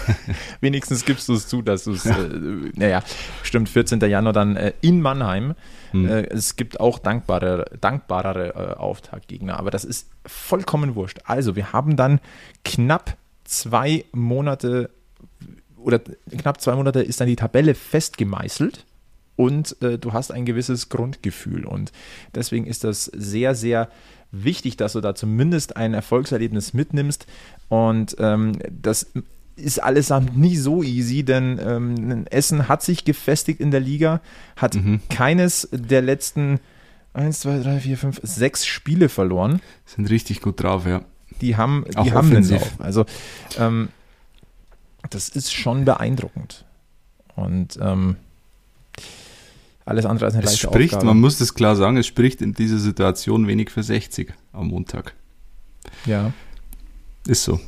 Wenigstens gibst du es zu, dass du es, äh, naja, stimmt, 14. Januar dann äh, in Mannheim. Hm. Äh, es gibt auch dankbare, dankbarere äh, Auftaktgegner, aber das ist vollkommen wurscht. Also, wir haben dann knapp zwei Monate oder knapp zwei Monate ist dann die Tabelle festgemeißelt und äh, du hast ein gewisses Grundgefühl. Und deswegen ist das sehr, sehr wichtig, dass du da zumindest ein Erfolgserlebnis mitnimmst. Und ähm, das ist allesamt nie so easy, denn ähm, Essen hat sich gefestigt in der Liga, hat mhm. keines der letzten 1, 2, 3, 4, 5, 6 Spiele verloren. Sind richtig gut drauf, ja. Die haben, die Auch haben offensiv. den Lauf. Also ähm, das ist schon beeindruckend. Und ähm, alles andere als eine es leichte spricht, Aufgabe. Man muss das klar sagen, es spricht in dieser Situation wenig für 60 am Montag. Ja. Ist so.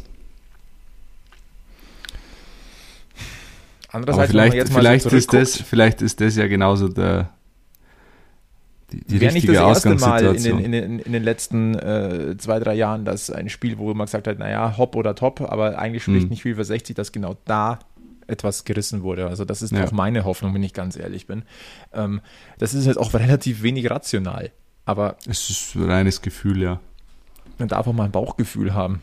Andererseits, vielleicht, vielleicht, so ist das, vielleicht ist das ja genauso der, die, die wäre nicht das erste Mal in den, in, den, in den letzten äh, zwei, drei Jahren, dass ein Spiel, wo man gesagt hat, naja, hopp oder top, aber eigentlich spricht Mhm. nicht viel für 60, dass genau da etwas gerissen wurde. Also das ist Ja. auch meine Hoffnung, wenn ich ganz ehrlich bin. Ähm, das ist jetzt auch relativ wenig rational, aber es ist ein reines Gefühl, ja. man darf auch mal ein Bauchgefühl haben.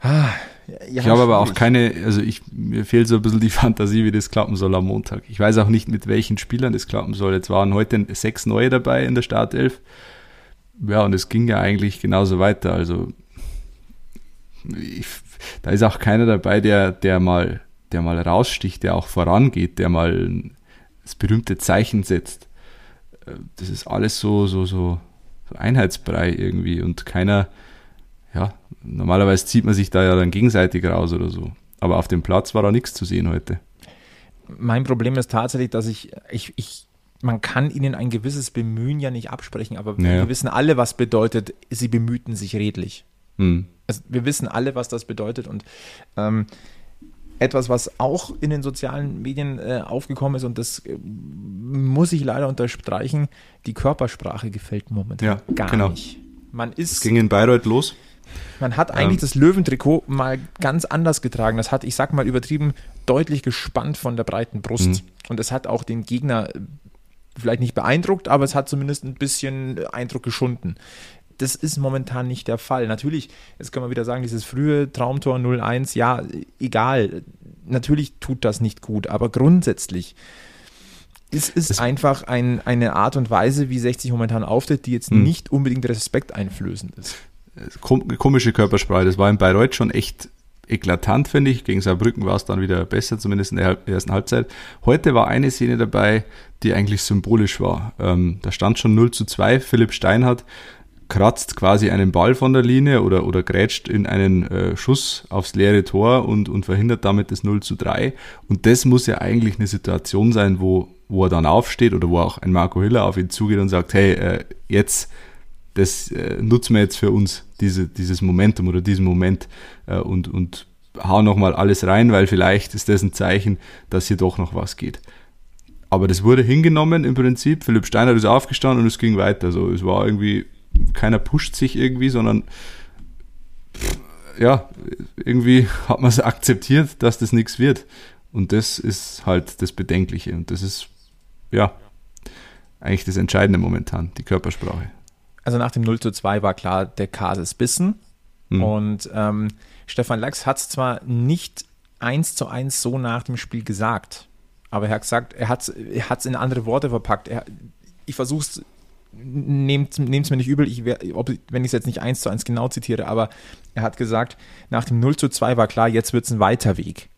Ah, ja, ich habe aber auch keine, also ich, mir fehlt so ein bisschen die Fantasie, wie das klappen soll am Montag. Ich weiß auch nicht, mit welchen Spielern das klappen soll. Jetzt waren heute sechs neue dabei in der Startelf. Ja, und es ging ja eigentlich genauso weiter. Also ich, da ist auch keiner dabei, der, der mal, der mal raussticht, der auch vorangeht, der mal das berühmte Zeichen setzt. Äh, Das ist alles so, so, so, so Einheitsbrei irgendwie und keiner, ja, normalerweise zieht man sich da ja dann gegenseitig raus oder so. Aber auf dem Platz war da nichts zu sehen heute. Mein Problem ist tatsächlich, dass ich, ich, ich, man kann ihnen ein gewisses Bemühen ja nicht absprechen, aber Naja. wir wissen alle, was bedeutet, sie bemühten sich redlich. Hm. Also wir wissen alle, was das bedeutet und ähm, etwas, was auch in den sozialen Medien äh, aufgekommen ist und das äh, muss ich leider unterstreichen, die Körpersprache gefällt mir momentan Ja, gar genau. nicht. Man Es ist, ging in Bayreuth los. man hat eigentlich Ähm. das Löwentrikot mal ganz anders getragen. Das hat, ich sag mal übertrieben, deutlich gespannt von der breiten Brust. Mhm. Und es hat auch den Gegner vielleicht nicht beeindruckt, aber es hat zumindest ein bisschen Eindruck geschunden. Das ist momentan nicht der Fall. Natürlich, jetzt können wir wieder sagen, dieses frühe Traumtor 0-1, ja, egal. Natürlich tut das nicht gut, aber grundsätzlich ist es einfach ein, eine Art und Weise, wie 60 momentan auftritt, die jetzt Mhm. nicht unbedingt respekteinflößend ist. Kom komische Körpersprache. Das war in Bayreuth schon echt eklatant, finde ich. Gegen Saarbrücken war es dann wieder besser, zumindest in der ersten Halbzeit. Heute war eine Szene dabei, die eigentlich symbolisch war. Ähm, da stand schon 0 zu 2. Philipp Steinhardt kratzt quasi einen Ball von der Linie oder, oder grätscht in einen äh, Schuss aufs leere Tor und, und verhindert damit das 0 zu 3. Und das muss ja eigentlich eine Situation sein, wo, wo er dann aufsteht oder wo auch ein Marco Hiller auf ihn zugeht und sagt, hey, äh, jetzt das äh, nutzen wir jetzt für uns, diese, dieses Momentum oder diesen Moment äh, und, und hau nochmal alles rein, weil vielleicht ist das ein Zeichen, dass hier doch noch was geht. Aber das wurde hingenommen im Prinzip. Philipp Steiner ist aufgestanden und es ging weiter. So, es war irgendwie, keiner pusht sich irgendwie, sondern ja, irgendwie hat man es akzeptiert, dass das nichts wird. Und das ist halt das Bedenkliche. Und das ist, ja, eigentlich das Entscheidende momentan, die Körpersprache. Also nach dem 0 zu 2 war klar, der Kase ist bissen. Mhm. Und ähm, Stefan Lachs hat es zwar nicht eins zu eins so nach dem Spiel gesagt, aber er hat gesagt, er hat es er in andere Worte verpackt. Er, ich versuche es, nehmt es mir nicht übel, ich wär, ob, wenn ich es jetzt nicht eins zu eins genau zitiere, aber er hat gesagt, nach dem 0 zu 2 war klar, jetzt wird es ein weiter Weg.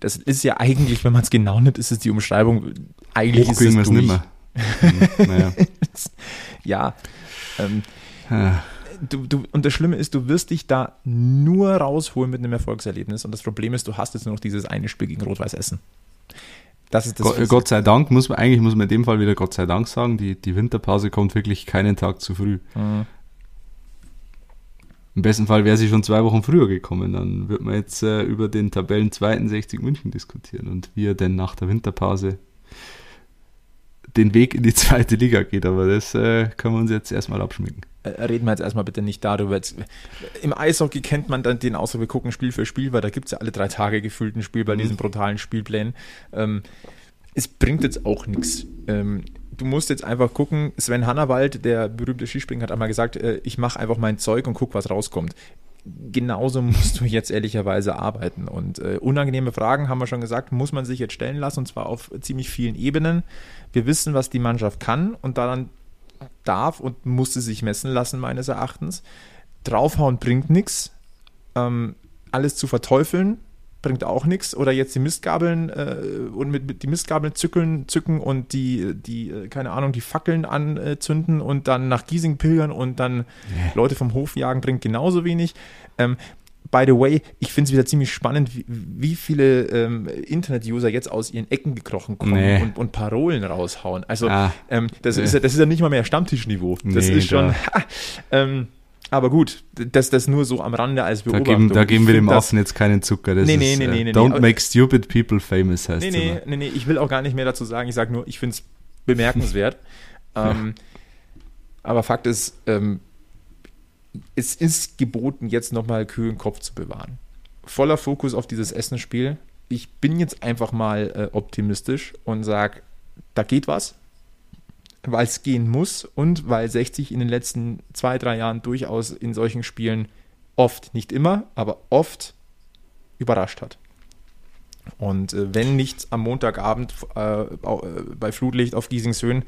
Das ist ja eigentlich, wenn man es genau nimmt, ist es die Umschreibung, eigentlich Hoch ist es durch. nimmer. Hm, naja. Ja, ähm, Ah, du, du, und das Schlimme ist, du wirst dich da nur rausholen mit einem Erfolgserlebnis. Und das Problem ist, du hast jetzt nur noch dieses eine Spiel gegen Rot-Weiß Essen. Das ist das. Gott, Gott sei Dank, muss man, eigentlich muss man in dem Fall wieder Gott sei Dank sagen, die, die Winterpause kommt wirklich keinen Tag zu früh. Mhm. Im besten Fall wäre sie schon zwei Wochen früher gekommen, dann wird man jetzt äh, über den Tabellenzweiten 60 München diskutieren und wie er denn nach der Winterpause den Weg in die zweite Liga geht. Aber das äh, können wir uns jetzt erstmal abschminken. Äh, Reden wir jetzt erstmal bitte nicht darüber. Jetzt, Im Eishockey kennt man dann den Ausdruck, wir gucken Spiel für Spiel, weil da gibt es ja alle drei Tage gefühlt ein Spiel bei Mhm. diesen brutalen Spielplänen. Ähm, es bringt jetzt auch nichts. Ähm, du musst jetzt einfach gucken, Sven Hannawald, der berühmte Skispringer, hat einmal gesagt, äh, ich mache einfach mein Zeug und guck, was rauskommt. Genauso musst du jetzt ehrlicherweise arbeiten. Und äh, unangenehme Fragen, haben wir schon gesagt, muss man sich jetzt stellen lassen, und zwar auf ziemlich vielen Ebenen. Wir wissen, was die Mannschaft kann und daran darf und muss sie sich messen lassen, meines Erachtens. Draufhauen bringt nichts. Ähm, alles zu verteufeln bringt auch nichts. Oder jetzt die Mistgabeln äh, und mit, mit die Mistgabeln zückeln, zücken und die, die, äh, keine Ahnung, die Fackeln anzünden und dann nach Giesing pilgern und dann Leute vom Hof jagen, bringt genauso wenig. Ähm, by the way, ich finde es wieder ziemlich spannend, wie, wie viele ähm, Internet-User jetzt aus ihren Ecken gekrochen kommen Nee. und, und Parolen raushauen. Also Ah, ähm, das, nee. ist ja, das ist ja nicht mal mehr Stammtischniveau. Das Nee, ist schon. da- Ha, ähm, Aber gut, das, das nur so am Rande als Da Beobachtung. geben, da geben wir dem Affen jetzt keinen Zucker. Das Nee, nee, ist, nee, äh, nee, nee, Don't nee. make stupid people famous heißt Nee, nee, immer. nee, nee, ich will auch gar nicht mehr dazu sagen. Ich sage nur, ich finde es bemerkenswert. ähm, aber Fakt ist, ähm, es ist geboten, jetzt nochmal kühlen Kopf zu bewahren. Voller Fokus auf dieses Essensspiel. Ich bin jetzt einfach mal äh, optimistisch und sage, da geht was, weil es gehen muss und weil 60 in den letzten zwei, drei Jahren durchaus in solchen Spielen oft, nicht immer, aber oft überrascht hat. Und äh, wenn nicht am Montagabend äh, bei Flutlicht auf Giesingshöhen.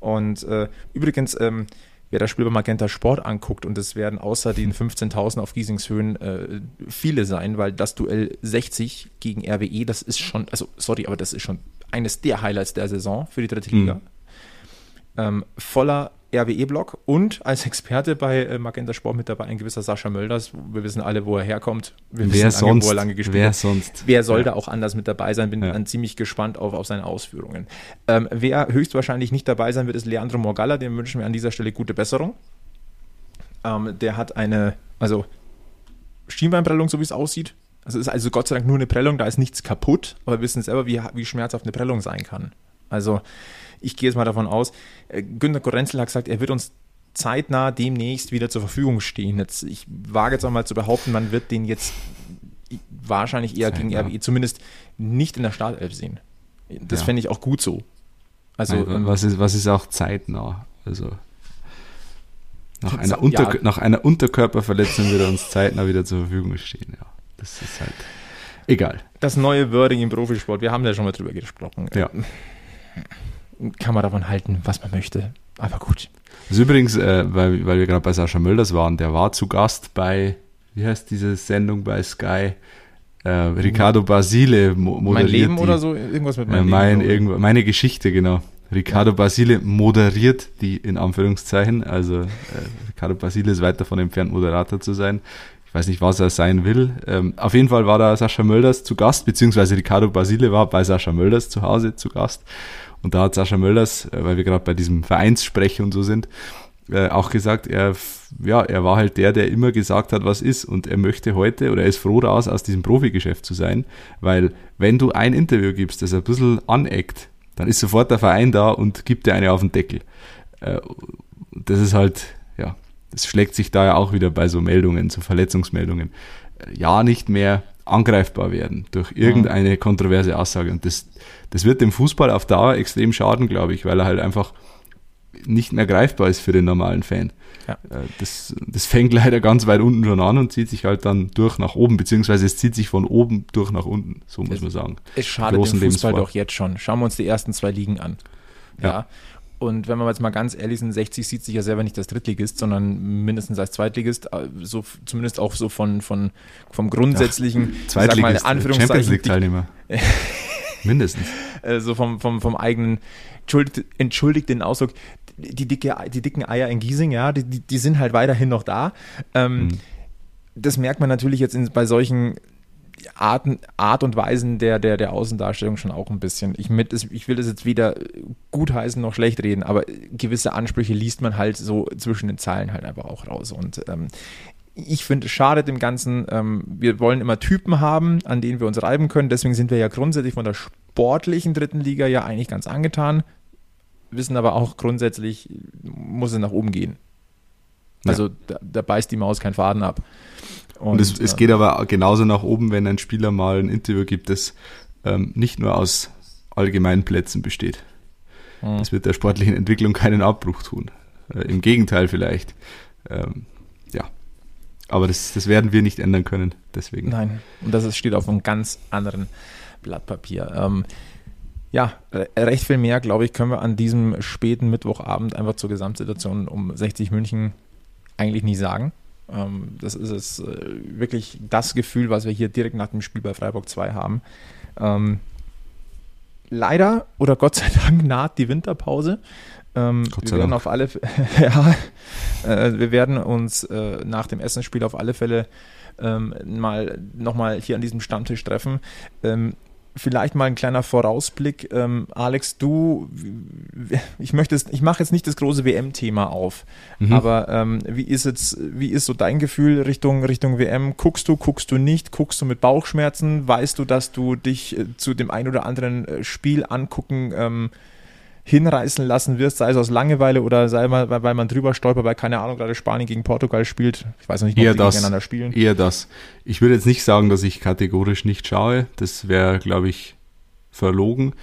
Und äh, übrigens, ähm, wer das Spiel bei Magenta Sport anguckt, und es werden außer den 15.000 auf Giesingshöhen äh, viele sein, weil das Duell 60 gegen RWE, das ist schon, also sorry, aber das ist schon eines der Highlights der Saison für die dritte Liga. Ähm, voller RWE-Block und als Experte bei äh, Magenta Sport mit dabei ein gewisser Sascha Mölders. Wir wissen alle, wo er herkommt. Wir Wer wissen lange, sonst? wo er lange gespielt Wer hat. sonst? Wer soll Ja. da auch anders mit dabei sein? Bin Ja. dann ziemlich gespannt auf, auf seine Ausführungen. Ähm, wer höchstwahrscheinlich nicht dabei sein wird, ist Leandro Morgalla. Dem wünschen wir an dieser Stelle gute Besserung. Ähm, der hat eine, also Schienbeinprellung, so wie es aussieht. Also ist also Gott sei Dank nur eine Prellung, da ist nichts kaputt, aber wir wissen selber, wie, wie schmerzhaft eine Prellung sein kann. Also ich gehe jetzt mal davon aus, äh, Günter Korenzel hat gesagt, er wird uns zeitnah demnächst wieder zur Verfügung stehen. Jetzt, ich wage jetzt auch mal zu behaupten, man wird den jetzt wahrscheinlich eher gegen Zeitnah. RWE zumindest nicht in der Startelf sehen. Das Ja. fände ich auch gut so. Also, Also, ähm, was, ist, was ist auch zeitnah? Also nach Ja, einer, Unter, ja. nach einer Unterkörperverletzung wird er uns zeitnah wieder zur Verfügung stehen. Ja, das ist halt egal. das neue Wording im Profisport, wir haben da schon mal drüber gesprochen. Ja. Kann man davon halten, was man möchte. Aber gut. Das ist übrigens, äh, weil, weil wir gerade bei Sascha Mölders waren, der war zu Gast bei, wie heißt diese Sendung bei Sky? Äh, Ricardo Basile mo moderiert mein Leben die, oder so? Irgendwas mit Äh, meinem mein, Leben. irgendwo, meine Geschichte, genau. Ricardo Basile moderiert die in Anführungszeichen. Also äh, Ricardo Basile ist weit davon entfernt, Moderator zu sein. Ich weiß nicht, was er sein will. Ähm, auf jeden Fall war da Sascha Mölders zu Gast, beziehungsweise Ricardo Basile war bei Sascha Mölders zu Hause zu Gast. Und da hat Sascha Mölders, äh, weil wir gerade bei diesem Vereinssprech und so sind, äh, auch gesagt, er, ja, er war halt der, der immer gesagt hat, was ist. Und er möchte heute oder er ist froh raus, aus diesem Profigeschäft zu sein, weil wenn du ein Interview gibst, das ein bisschen aneckt, dann ist sofort der Verein da und gibt dir eine auf den Deckel. Äh, das ist halt, ja, das schlägt sich da ja auch wieder bei so Meldungen, so Verletzungsmeldungen. Ja, nicht mehr angreifbar werden durch irgendeine kontroverse Aussage. Und das, das wird dem Fußball auf Dauer extrem schaden, glaube ich, weil er halt einfach nicht mehr greifbar ist für den normalen Fan. Ja. Äh, Das, das fängt leider ganz weit unten schon an und zieht sich halt dann durch nach oben, beziehungsweise es zieht sich von oben durch nach unten, so muss Es- man sagen. Es schadet dem Fußball Lebensform. doch jetzt schon. Schauen wir uns die ersten zwei Ligen an. Ja. Ja. Und wenn wir jetzt mal ganz ehrlich sind, 60 sieht sich ja selber nicht als Drittligist, sondern mindestens als Zweitligist, äh, so zumindest auch so von, von vom grundsätzlichen, mal, in Zweitligist, Champions Anführungszeichen, League Teilnehmer. Mindestens. äh, so vom, vom, vom eigenen, entschuldigt, entschuldigt den Ausdruck, die, dicke, die dicken Eier in Giesing, ja, die, die, die sind halt weiterhin noch da. Ähm, Mhm. Das merkt man natürlich jetzt in, bei solchen Arten, Art und Weisen der, der, der Außendarstellung schon auch ein bisschen. Ich, mit, ich will das jetzt weder gutheißen noch schlecht reden, aber gewisse Ansprüche liest man halt so zwischen den Zeilen halt einfach auch raus. Und ähm, ich finde, es schadet dem Ganzen. Ähm, wir wollen immer Typen haben, an denen wir uns reiben können. Deswegen sind wir ja grundsätzlich von der sportlichen dritten Liga ja eigentlich ganz angetan. Wissen aber auch grundsätzlich, muss es nach oben gehen. Also da, da beißt die Maus keinen Faden ab. Und, es, es äh, geht aber genauso nach oben, wenn ein Spieler mal ein Interview gibt, das ähm, nicht nur aus allgemeinen Plätzen besteht. Mhm. Das wird der sportlichen Entwicklung keinen Abbruch tun. Äh, Im Gegenteil vielleicht. Ähm, ja. Aber das, das werden wir nicht ändern können. Deswegen. Nein, und das ist, steht auf einem ganz anderen Blatt Papier. Ähm, ja, re- recht viel mehr, glaube ich, können wir an diesem späten Mittwochabend einfach zur Gesamtsituation um 60 München eigentlich nicht sagen. Ähm, das ist es äh, wirklich das Gefühl, was wir hier direkt nach dem Spiel bei Freiburg 2 haben. Ähm, leider oder Gott sei Dank naht die Winterpause. Ähm, wir werden auf alle ja, äh, wir werden uns äh, nach dem Essensspiel auf alle Fälle ähm, mal nochmal hier an diesem Stammtisch treffen. Ähm, vielleicht mal ein kleiner Vorausblick. Ähm, Alex, du, ich möchte es, ich mache jetzt nicht das große WM-Thema auf, mhm. aber ähm, wie ist jetzt, wie ist so dein Gefühl Richtung, Richtung WM? Guckst du, guckst du nicht? Guckst du mit Bauchschmerzen? Weißt du, dass du dich äh, zu dem ein oder anderen äh, Spiel angucken ähm, hinreißen lassen wirst, sei es aus Langeweile oder sei mal, weil man drüber stolpert, weil keine Ahnung, gerade Spanien gegen Portugal spielt. Ich weiß noch nicht, ob eher das, gegeneinander spielen. Eher das. Ich würde jetzt nicht sagen, dass ich kategorisch nicht schaue. Das wäre, glaube ich, verlogen.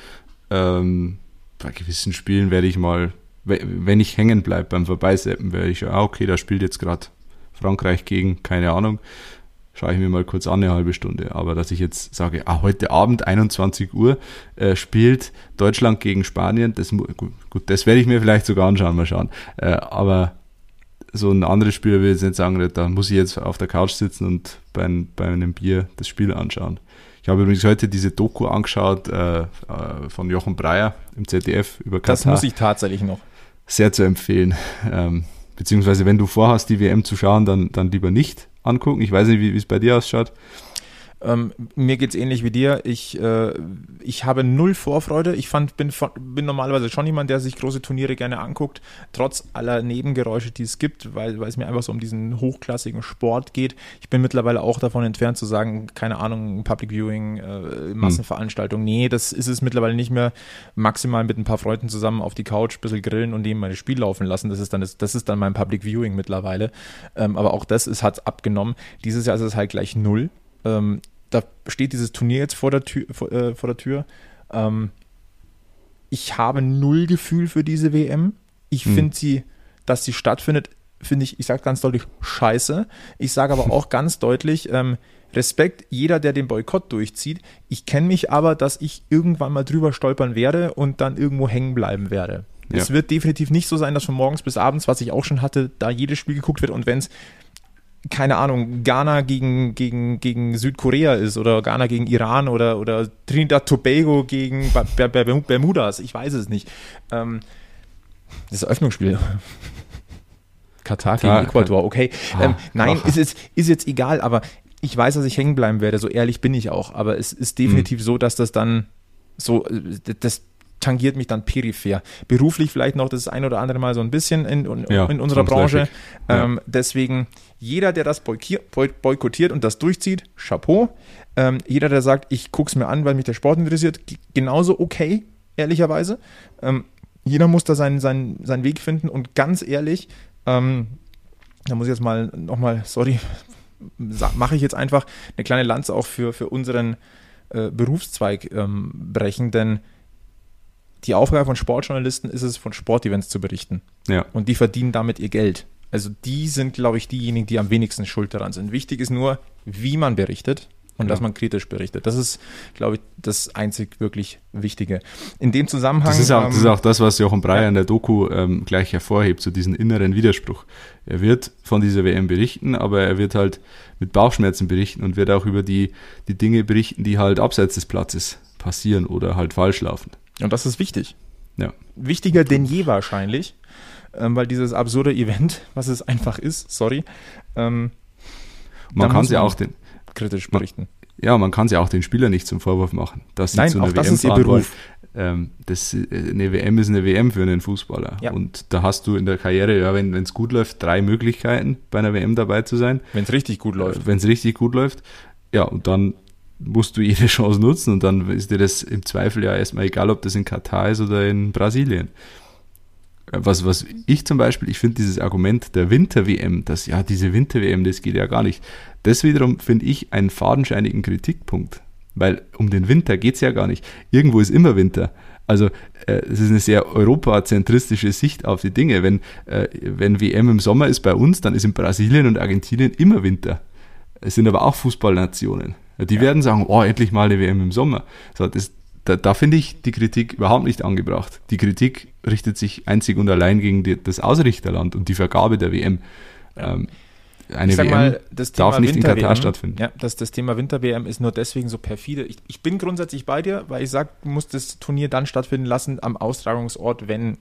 Ähm, bei gewissen Spielen werde ich mal, wenn ich hängen bleibe beim Vorbeiseppen, werde ich, ah, okay, da spielt jetzt gerade Frankreich gegen, keine Ahnung schaue ich mir mal kurz an, eine halbe Stunde. Aber dass ich jetzt sage, ah, heute Abend 21 Uhr äh, spielt Deutschland gegen Spanien, das gut, gut, das werde ich mir vielleicht sogar anschauen, mal schauen. Äh, aber so ein anderes Spiel will ich jetzt nicht sagen, da muss ich jetzt auf der Couch sitzen und bei, bei einem Bier das Spiel anschauen. Ich habe übrigens heute diese Doku angeschaut äh, äh von Jochen Breyer im ZDF über Katar. Das muss ich tatsächlich noch. Sehr zu empfehlen. Ähm, beziehungsweise wenn du vorhast, die WM zu schauen, dann, dann lieber nicht angucken. Ich weiß nicht, wie es bei dir ausschaut. Ähm, mir geht es ähnlich wie dir. Ich, äh, ich habe null Vorfreude. Ich fand, bin, bin normalerweise schon jemand, der sich große Turniere gerne anguckt, trotz aller Nebengeräusche, die es gibt, weil, weil es mir einfach so um diesen hochklassigen Sport geht. Ich bin mittlerweile auch davon entfernt zu sagen, keine Ahnung, Public Viewing, äh, Massenveranstaltung. Hm. Nee, das ist es mittlerweile nicht mehr. Maximal mit ein paar Freunden zusammen auf die Couch, ein bisschen grillen und neben meine Spiel laufen lassen. Das ist dann, das, das ist dann mein Public Viewing mittlerweile. Ähm, aber auch das hat abgenommen. Dieses Jahr ist es halt gleich null. Ähm, da steht dieses Turnier jetzt vor der Tür. Vor, äh, vor der Tür. Ähm, ich habe null Gefühl für diese WM. Ich hm. finde sie, dass sie stattfindet, finde ich, ich sage ganz deutlich, scheiße. Ich sage aber auch ganz deutlich, ähm, Respekt, jeder, der den Boykott durchzieht. Ich kenne mich aber, dass ich irgendwann mal drüber stolpern werde und dann irgendwo hängen bleiben werde. Ja. Es wird definitiv nicht so sein, dass von morgens bis abends, was ich auch schon hatte, da jedes Spiel geguckt wird und wenn es keine Ahnung, Ghana gegen, gegen, gegen Südkorea ist oder Ghana gegen Iran oder, oder Trinidad Tobago gegen Bermudas, ich weiß es nicht. Ähm, das Eröffnungsspiel. Katar gegen Klar, Ecuador, okay. Ah, ähm, nein, ist, ist, ist jetzt egal, aber ich weiß, dass ich hängen bleiben werde, so ehrlich bin ich auch, aber es ist definitiv mhm. so, dass das dann so, das tangiert mich dann peripher. Beruflich vielleicht noch das ein oder andere Mal so ein bisschen in, in, ja, in unserer Branche. Ähm, ja. Deswegen, jeder, der das boykottiert und das durchzieht, Chapeau. Ähm, jeder, der sagt, ich gucke es mir an, weil mich der Sport interessiert, genauso okay, ehrlicherweise. Ähm, jeder muss da seinen, seinen, seinen Weg finden und ganz ehrlich, ähm, da muss ich jetzt mal nochmal, sorry, mache ich jetzt einfach eine kleine Lanze auch für, für unseren äh, Berufszweig ähm, brechen, denn die Aufgabe von Sportjournalisten ist es, von Sportevents zu berichten. Ja. Und die verdienen damit ihr Geld. Also die sind, glaube ich, diejenigen, die am wenigsten schuld daran sind. Wichtig ist nur, wie man berichtet und ja. dass man kritisch berichtet. Das ist, glaube ich, das einzig wirklich Wichtige. In dem Zusammenhang. Das ist auch, ähm, das, ist auch das, was Jochen Breyer ja. in der Doku ähm, gleich hervorhebt, so diesen inneren Widerspruch. Er wird von dieser WM berichten, aber er wird halt mit Bauchschmerzen berichten und wird auch über die, die Dinge berichten, die halt abseits des Platzes passieren oder halt falsch laufen. Und das ist wichtig. Ja. Wichtiger denn je wahrscheinlich, ähm, weil dieses absurde Event, was es einfach ist, sorry, ähm, man kann sie auch den kritisch berichten. Man, ja, man kann sie auch den Spieler nicht zum Vorwurf machen, dass sie Nein, zu einer auch das WM ist ihr Beruf. Ähm, das, äh, eine WM ist eine WM für einen Fußballer. Ja. Und da hast du in der Karriere, ja, wenn es gut läuft, drei Möglichkeiten, bei einer WM dabei zu sein. Wenn es richtig gut läuft. Äh, wenn es richtig gut läuft. Ja, und dann musst du jede Chance nutzen und dann ist dir das im Zweifel ja erstmal egal, ob das in Katar ist oder in Brasilien. Was, was ich zum Beispiel, ich finde dieses Argument der Winter-WM, dass ja, diese Winter-WM, das geht ja gar nicht. Das wiederum finde ich einen fadenscheinigen Kritikpunkt. Weil um den Winter geht es ja gar nicht. Irgendwo ist immer Winter. Also äh, es ist eine sehr europazentristische Sicht auf die Dinge. Wenn, äh, wenn WM im Sommer ist bei uns, dann ist in Brasilien und Argentinien immer Winter. Es sind aber auch Fußballnationen. Die ja. werden sagen, oh, endlich mal eine WM im Sommer. So, das, da, da finde ich die Kritik überhaupt nicht angebracht. Die Kritik richtet sich einzig und allein gegen die, das Ausrichterland und die Vergabe der WM. Ja. Ähm, eine WM mal, darf nicht Winter in Katar stattfinden. Ja, das, das Thema Winter-WM ist nur deswegen so perfide. Ich, ich bin grundsätzlich bei dir, weil ich sage, du musst das Turnier dann stattfinden lassen am Austragungsort, wenn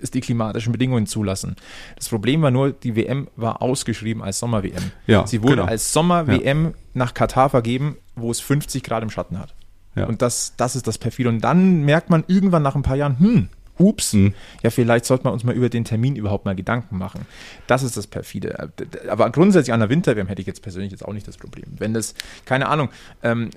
es die klimatischen Bedingungen zulassen. Das Problem war nur, die WM war ausgeschrieben als Sommer-WM. Ja, Sie wurde genau. als Sommer-WM ja. nach Katar vergeben, wo es 50 Grad im Schatten hat. Ja. Und das, das ist das perfide. Und dann merkt man irgendwann nach ein paar Jahren, hm, ups, Mhm. ja, vielleicht sollte man uns mal über den Termin überhaupt mal Gedanken machen. Das ist das perfide. Aber grundsätzlich an der Winter-WM hätte ich jetzt persönlich jetzt auch nicht das Problem. Wenn das, keine Ahnung, ähm,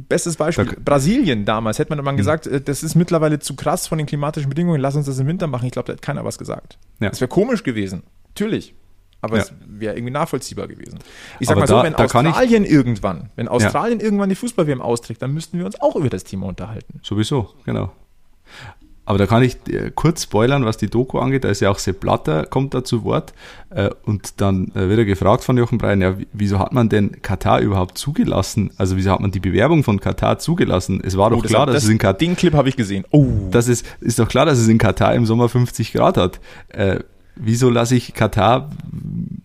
Bestes Beispiel, Da- Brasilien damals, hätte man Mhm. mal gesagt, äh, das ist mittlerweile zu krass von den klimatischen Bedingungen, lass uns das im Winter machen. Ich glaube, da hat keiner was gesagt. Ja. Das wäre komisch gewesen, natürlich. Aber Ja. es wäre irgendwie nachvollziehbar gewesen. Ich sag Aber mal so, da- wenn da Australien irgendwann, wenn Australien irgendwann die Fußball-WM austrägt, dann müssten wir uns auch über das Thema unterhalten. Sowieso, genau. Aber da kann ich äh, kurz spoilern, was die Doku angeht. Da ist ja auch Sepp Blatter, kommt da zu Wort. Äh, und dann äh, wird er gefragt von Jochen Brein, ja, wie- wieso hat man denn Katar überhaupt zugelassen? Also wieso hat man die Bewerbung von Katar zugelassen? Es war doch Oh, das klar, hat- dass es in Katar Den Clip habe ich gesehen. Oh, das ist, ist doch klar, dass es in Katar im Sommer 50 Grad hat. Äh, wieso lasse ich Katar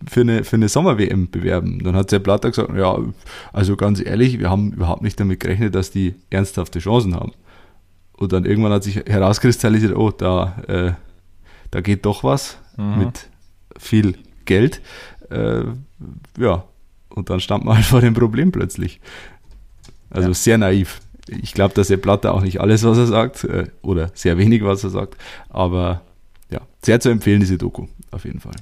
für eine, für eine Sommer-WM bewerben? Dann hat Sepp Blatter gesagt, ja, also ganz ehrlich, wir haben überhaupt nicht damit gerechnet, dass die ernsthafte Chancen haben. Und dann irgendwann hat sich herauskristallisiert, oh, da, äh, da geht doch was mit viel Geld. Äh, ja, und dann stand man halt vor dem Problem plötzlich. Also Ja. sehr naiv. Ich glaube, dass Sepp Blatter auch nicht alles, was er sagt, äh, oder sehr wenig, was er sagt, aber ja, sehr zu empfehlen, diese Doku, auf jeden Fall.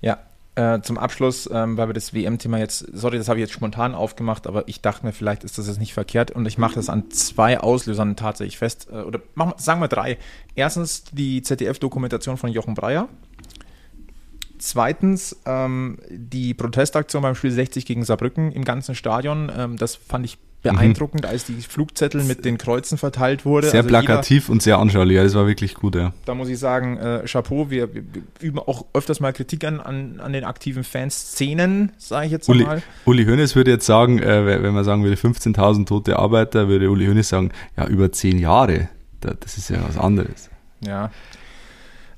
Ja, äh, zum Abschluss, ähm, weil wir das WM-Thema jetzt, sorry, das habe ich jetzt spontan aufgemacht, aber ich dachte mir, vielleicht ist das jetzt nicht verkehrt und ich mache das an zwei Auslösern tatsächlich fest, äh, oder machen, sagen wir drei. Erstens die ZDF-Dokumentation von Jochen Breyer. Zweitens ähm, die Protestaktion beim Spiel 60 gegen Saarbrücken im ganzen Stadion. Ähm, das fand ich beeindruckend, als die Flugzettel mit den Kreuzen verteilt wurde. Sehr Also jeder- plakativ und sehr anschaulich, ja, das war wirklich gut, ja. da muss ich sagen, äh, Chapeau, wir, wir, üben auch öfters mal Kritik an, an, an den aktiven Fanszenen, sage ich jetzt Uli, mal. Uli Hoeneß würde jetzt sagen, äh, wenn man sagen würde 15.000 tote Arbeiter, würde Uli Hoeneß sagen, ja, über zehn Jahre, da, das ist ja was anderes. Ja.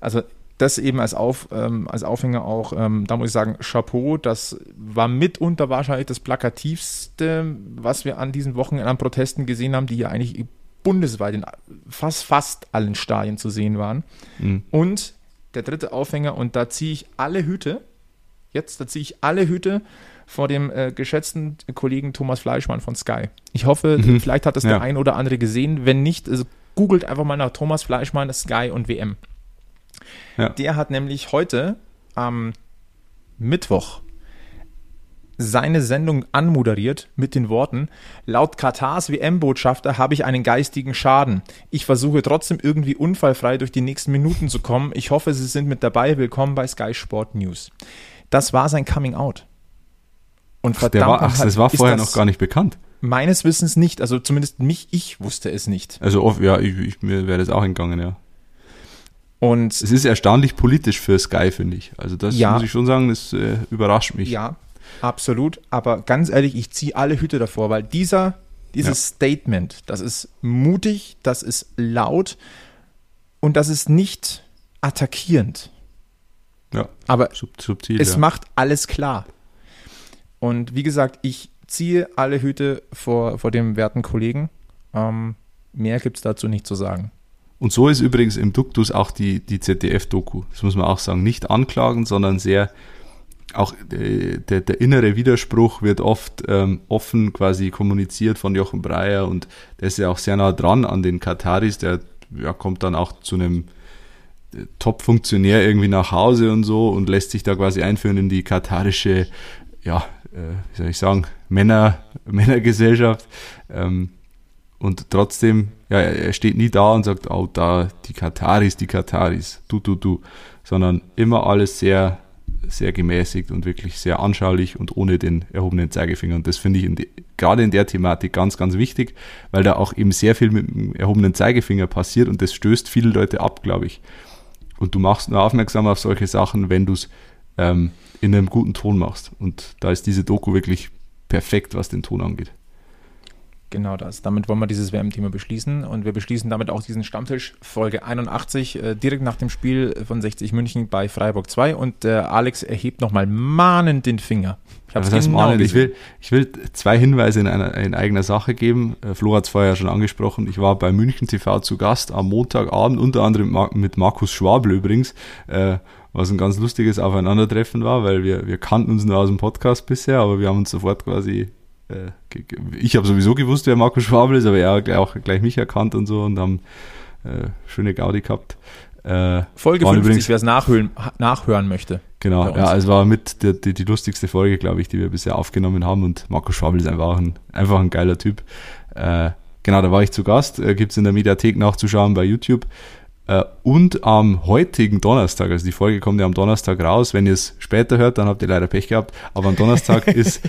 Also das eben als, Auf, ähm, als Aufhänger auch, ähm, da muss ich sagen, Chapeau, das war mitunter wahrscheinlich das plakativste, was wir an diesen Wochen an Protesten gesehen haben, die ja eigentlich bundesweit in fast, fast allen Stadien zu sehen waren. Mhm. Und der dritte Aufhänger, und da ziehe ich alle Hüte, jetzt, da ziehe ich alle Hüte vor dem äh, geschätzten Kollegen Thomas Fleischmann von Sky. Ich hoffe, Mhm. vielleicht hat es Ja. der ein oder andere gesehen. Wenn nicht, also googelt einfach mal nach Thomas Fleischmann, Sky und WM. Ja. Der hat nämlich heute am Mittwoch seine Sendung anmoderiert mit den Worten, laut Katars WM-Botschafter habe ich einen geistigen Schaden. Ich versuche trotzdem irgendwie unfallfrei durch die nächsten Minuten zu kommen. Ich hoffe, Sie sind mit dabei. Willkommen bei Sky Sport News. Das war sein Coming Out. Und verdammt, war, ach, das war vorher das noch gar nicht bekannt. Meines Wissens nicht. Also zumindest mich, ich wusste es nicht. Also, oft- ja, ich, ich, mir wäre das auch entgangen, ja. Und Es ist erstaunlich politisch für Sky, finde ich. Also, das Ja. muss ich schon sagen, das äh, überrascht mich. Ja, absolut. Aber ganz ehrlich, ich ziehe alle Hüte davor, weil dieser, dieses Statement, das ist mutig, das ist laut und das ist nicht attackierend. Ja, Aber sub, subtil. es ja. macht alles klar. Und wie gesagt, ich ziehe alle Hüte vor, vor dem werten Kollegen. Ähm, mehr gibt es dazu nicht zu sagen. Und so ist übrigens im Duktus auch die, die ZDF-Doku. Das muss man auch sagen. Nicht anklagen, sondern sehr, auch äh, der, der innere Widerspruch wird oft ähm, offen quasi kommuniziert von Jochen Breyer und der ist ja auch sehr nah dran an den Kataris. Der ja, kommt dann auch zu einem äh, Top-Funktionär irgendwie nach Hause und so und lässt sich da quasi einführen in die katarische, ja, äh, wie soll ich sagen, Männer, Männergesellschaft. Ähm, und trotzdem, ja, er steht nie da und sagt, oh, da, die Kataris, die Kataris, du, du, du, sondern immer alles sehr, sehr gemäßigt und wirklich sehr anschaulich und ohne den erhobenen Zeigefinger. Und das finde ich in die, gerade in der Thematik ganz, ganz wichtig, weil da auch eben sehr viel mit dem erhobenen Zeigefinger passiert und das stößt viele Leute ab, glaube ich. Und du machst nur aufmerksam auf solche Sachen, wenn du es ähm, in einem guten Ton machst. Und da ist diese Doku wirklich perfekt, was den Ton angeht. Genau das. Damit wollen wir dieses WM-Thema beschließen und wir beschließen damit auch diesen Stammtisch Folge 81 äh, direkt nach dem Spiel von 60 München bei Freiburg 2 und äh, Alex erhebt nochmal mahnend den Finger. Ich heißt genau mahnend? Ich will, ich will zwei Hinweise in, einer, in eigener Sache geben. Äh, Flo hat es vorher schon angesprochen. Ich war bei München TV zu Gast am Montagabend, unter anderem mit Markus Schwabel übrigens, äh, was ein ganz lustiges Aufeinandertreffen war, weil wir, wir kannten uns nur aus dem Podcast bisher, aber wir haben uns sofort quasi ich habe sowieso gewusst, wer Marco Schwabel ist, aber er hat auch gleich mich erkannt und so und haben äh, schöne Gaudi gehabt. Äh, Folge 50, wer es nachhören, nachhören möchte. Genau, ja, es war mit die, die, die lustigste Folge, glaube ich, die wir bisher aufgenommen haben und Marco Schwabel ist einfach ein, einfach ein geiler Typ. Äh, genau, da war ich zu Gast, äh, gibt es in der Mediathek nachzuschauen bei YouTube. Äh, und am heutigen Donnerstag, also die Folge kommt ja am Donnerstag raus, wenn ihr es später hört, dann habt ihr leider Pech gehabt, aber am Donnerstag ist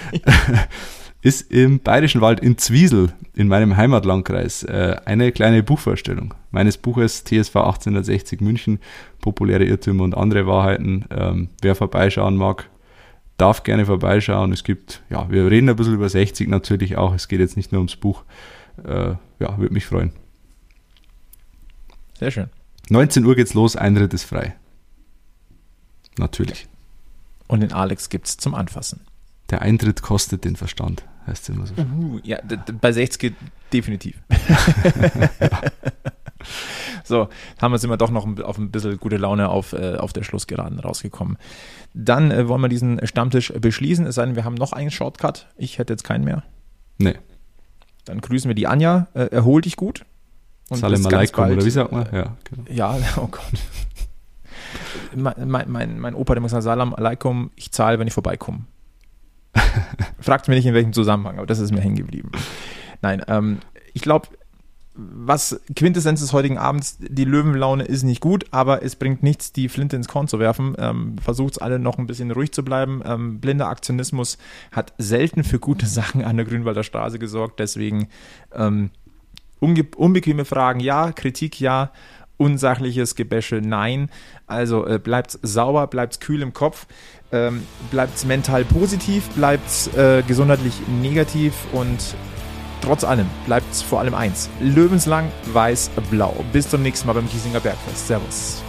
ist im Bayerischen Wald in Zwiesel, in meinem Heimatlandkreis, äh, eine kleine Buchvorstellung meines Buches TSV 1860 München, populäre Irrtümer und andere Wahrheiten. Ähm, wer vorbeischauen mag, darf gerne vorbeischauen. Es gibt, ja, wir reden ein bisschen über 60 natürlich auch. Es geht jetzt nicht nur ums Buch. Äh, ja, würde mich freuen. Sehr schön. 19 Uhr geht's los, Eintritt ist frei. Natürlich. Und den Alex gibt's zum Anfassen. Der Eintritt kostet den Verstand heißt es immer so. Uh, ja, bei 60 definitiv. so, haben wir sind wir doch noch auf ein bisschen gute Laune auf, äh, auf der Schlussgeraden rausgekommen. Dann äh, wollen wir diesen Stammtisch beschließen, es sei denn, wir haben noch einen Shortcut. Ich hätte jetzt keinen mehr. Nee. Dann grüßen wir die Anja. Äh, erhol dich gut. Salam alaikum, oder wie sagt man? Ja, genau. ja oh Gott. mein, mein, mein Opa, der muss sagen, Salam alaikum, ich zahle, wenn ich vorbeikomme. Fragt mir nicht in welchem Zusammenhang, aber das ist mir hängen geblieben. Nein, ähm, ich glaube, was Quintessenz des heutigen Abends, die Löwenlaune ist nicht gut, aber es bringt nichts, die Flinte ins Korn zu werfen. Ähm, Versucht es alle noch ein bisschen ruhig zu bleiben. Ähm, blinder Aktionismus hat selten für gute Sachen an der Grünwalder Straße gesorgt. Deswegen ähm, unbequeme Fragen ja, Kritik ja, unsachliches Gebäsche nein. Also äh, bleibt sauber, bleibt kühl im Kopf ähm, bleibt mental positiv, bleibt äh, gesundheitlich negativ und trotz allem bleibt vor allem eins. Löwenslang, weiß, blau. Bis zum nächsten Mal beim Kiesinger Bergfest. Servus.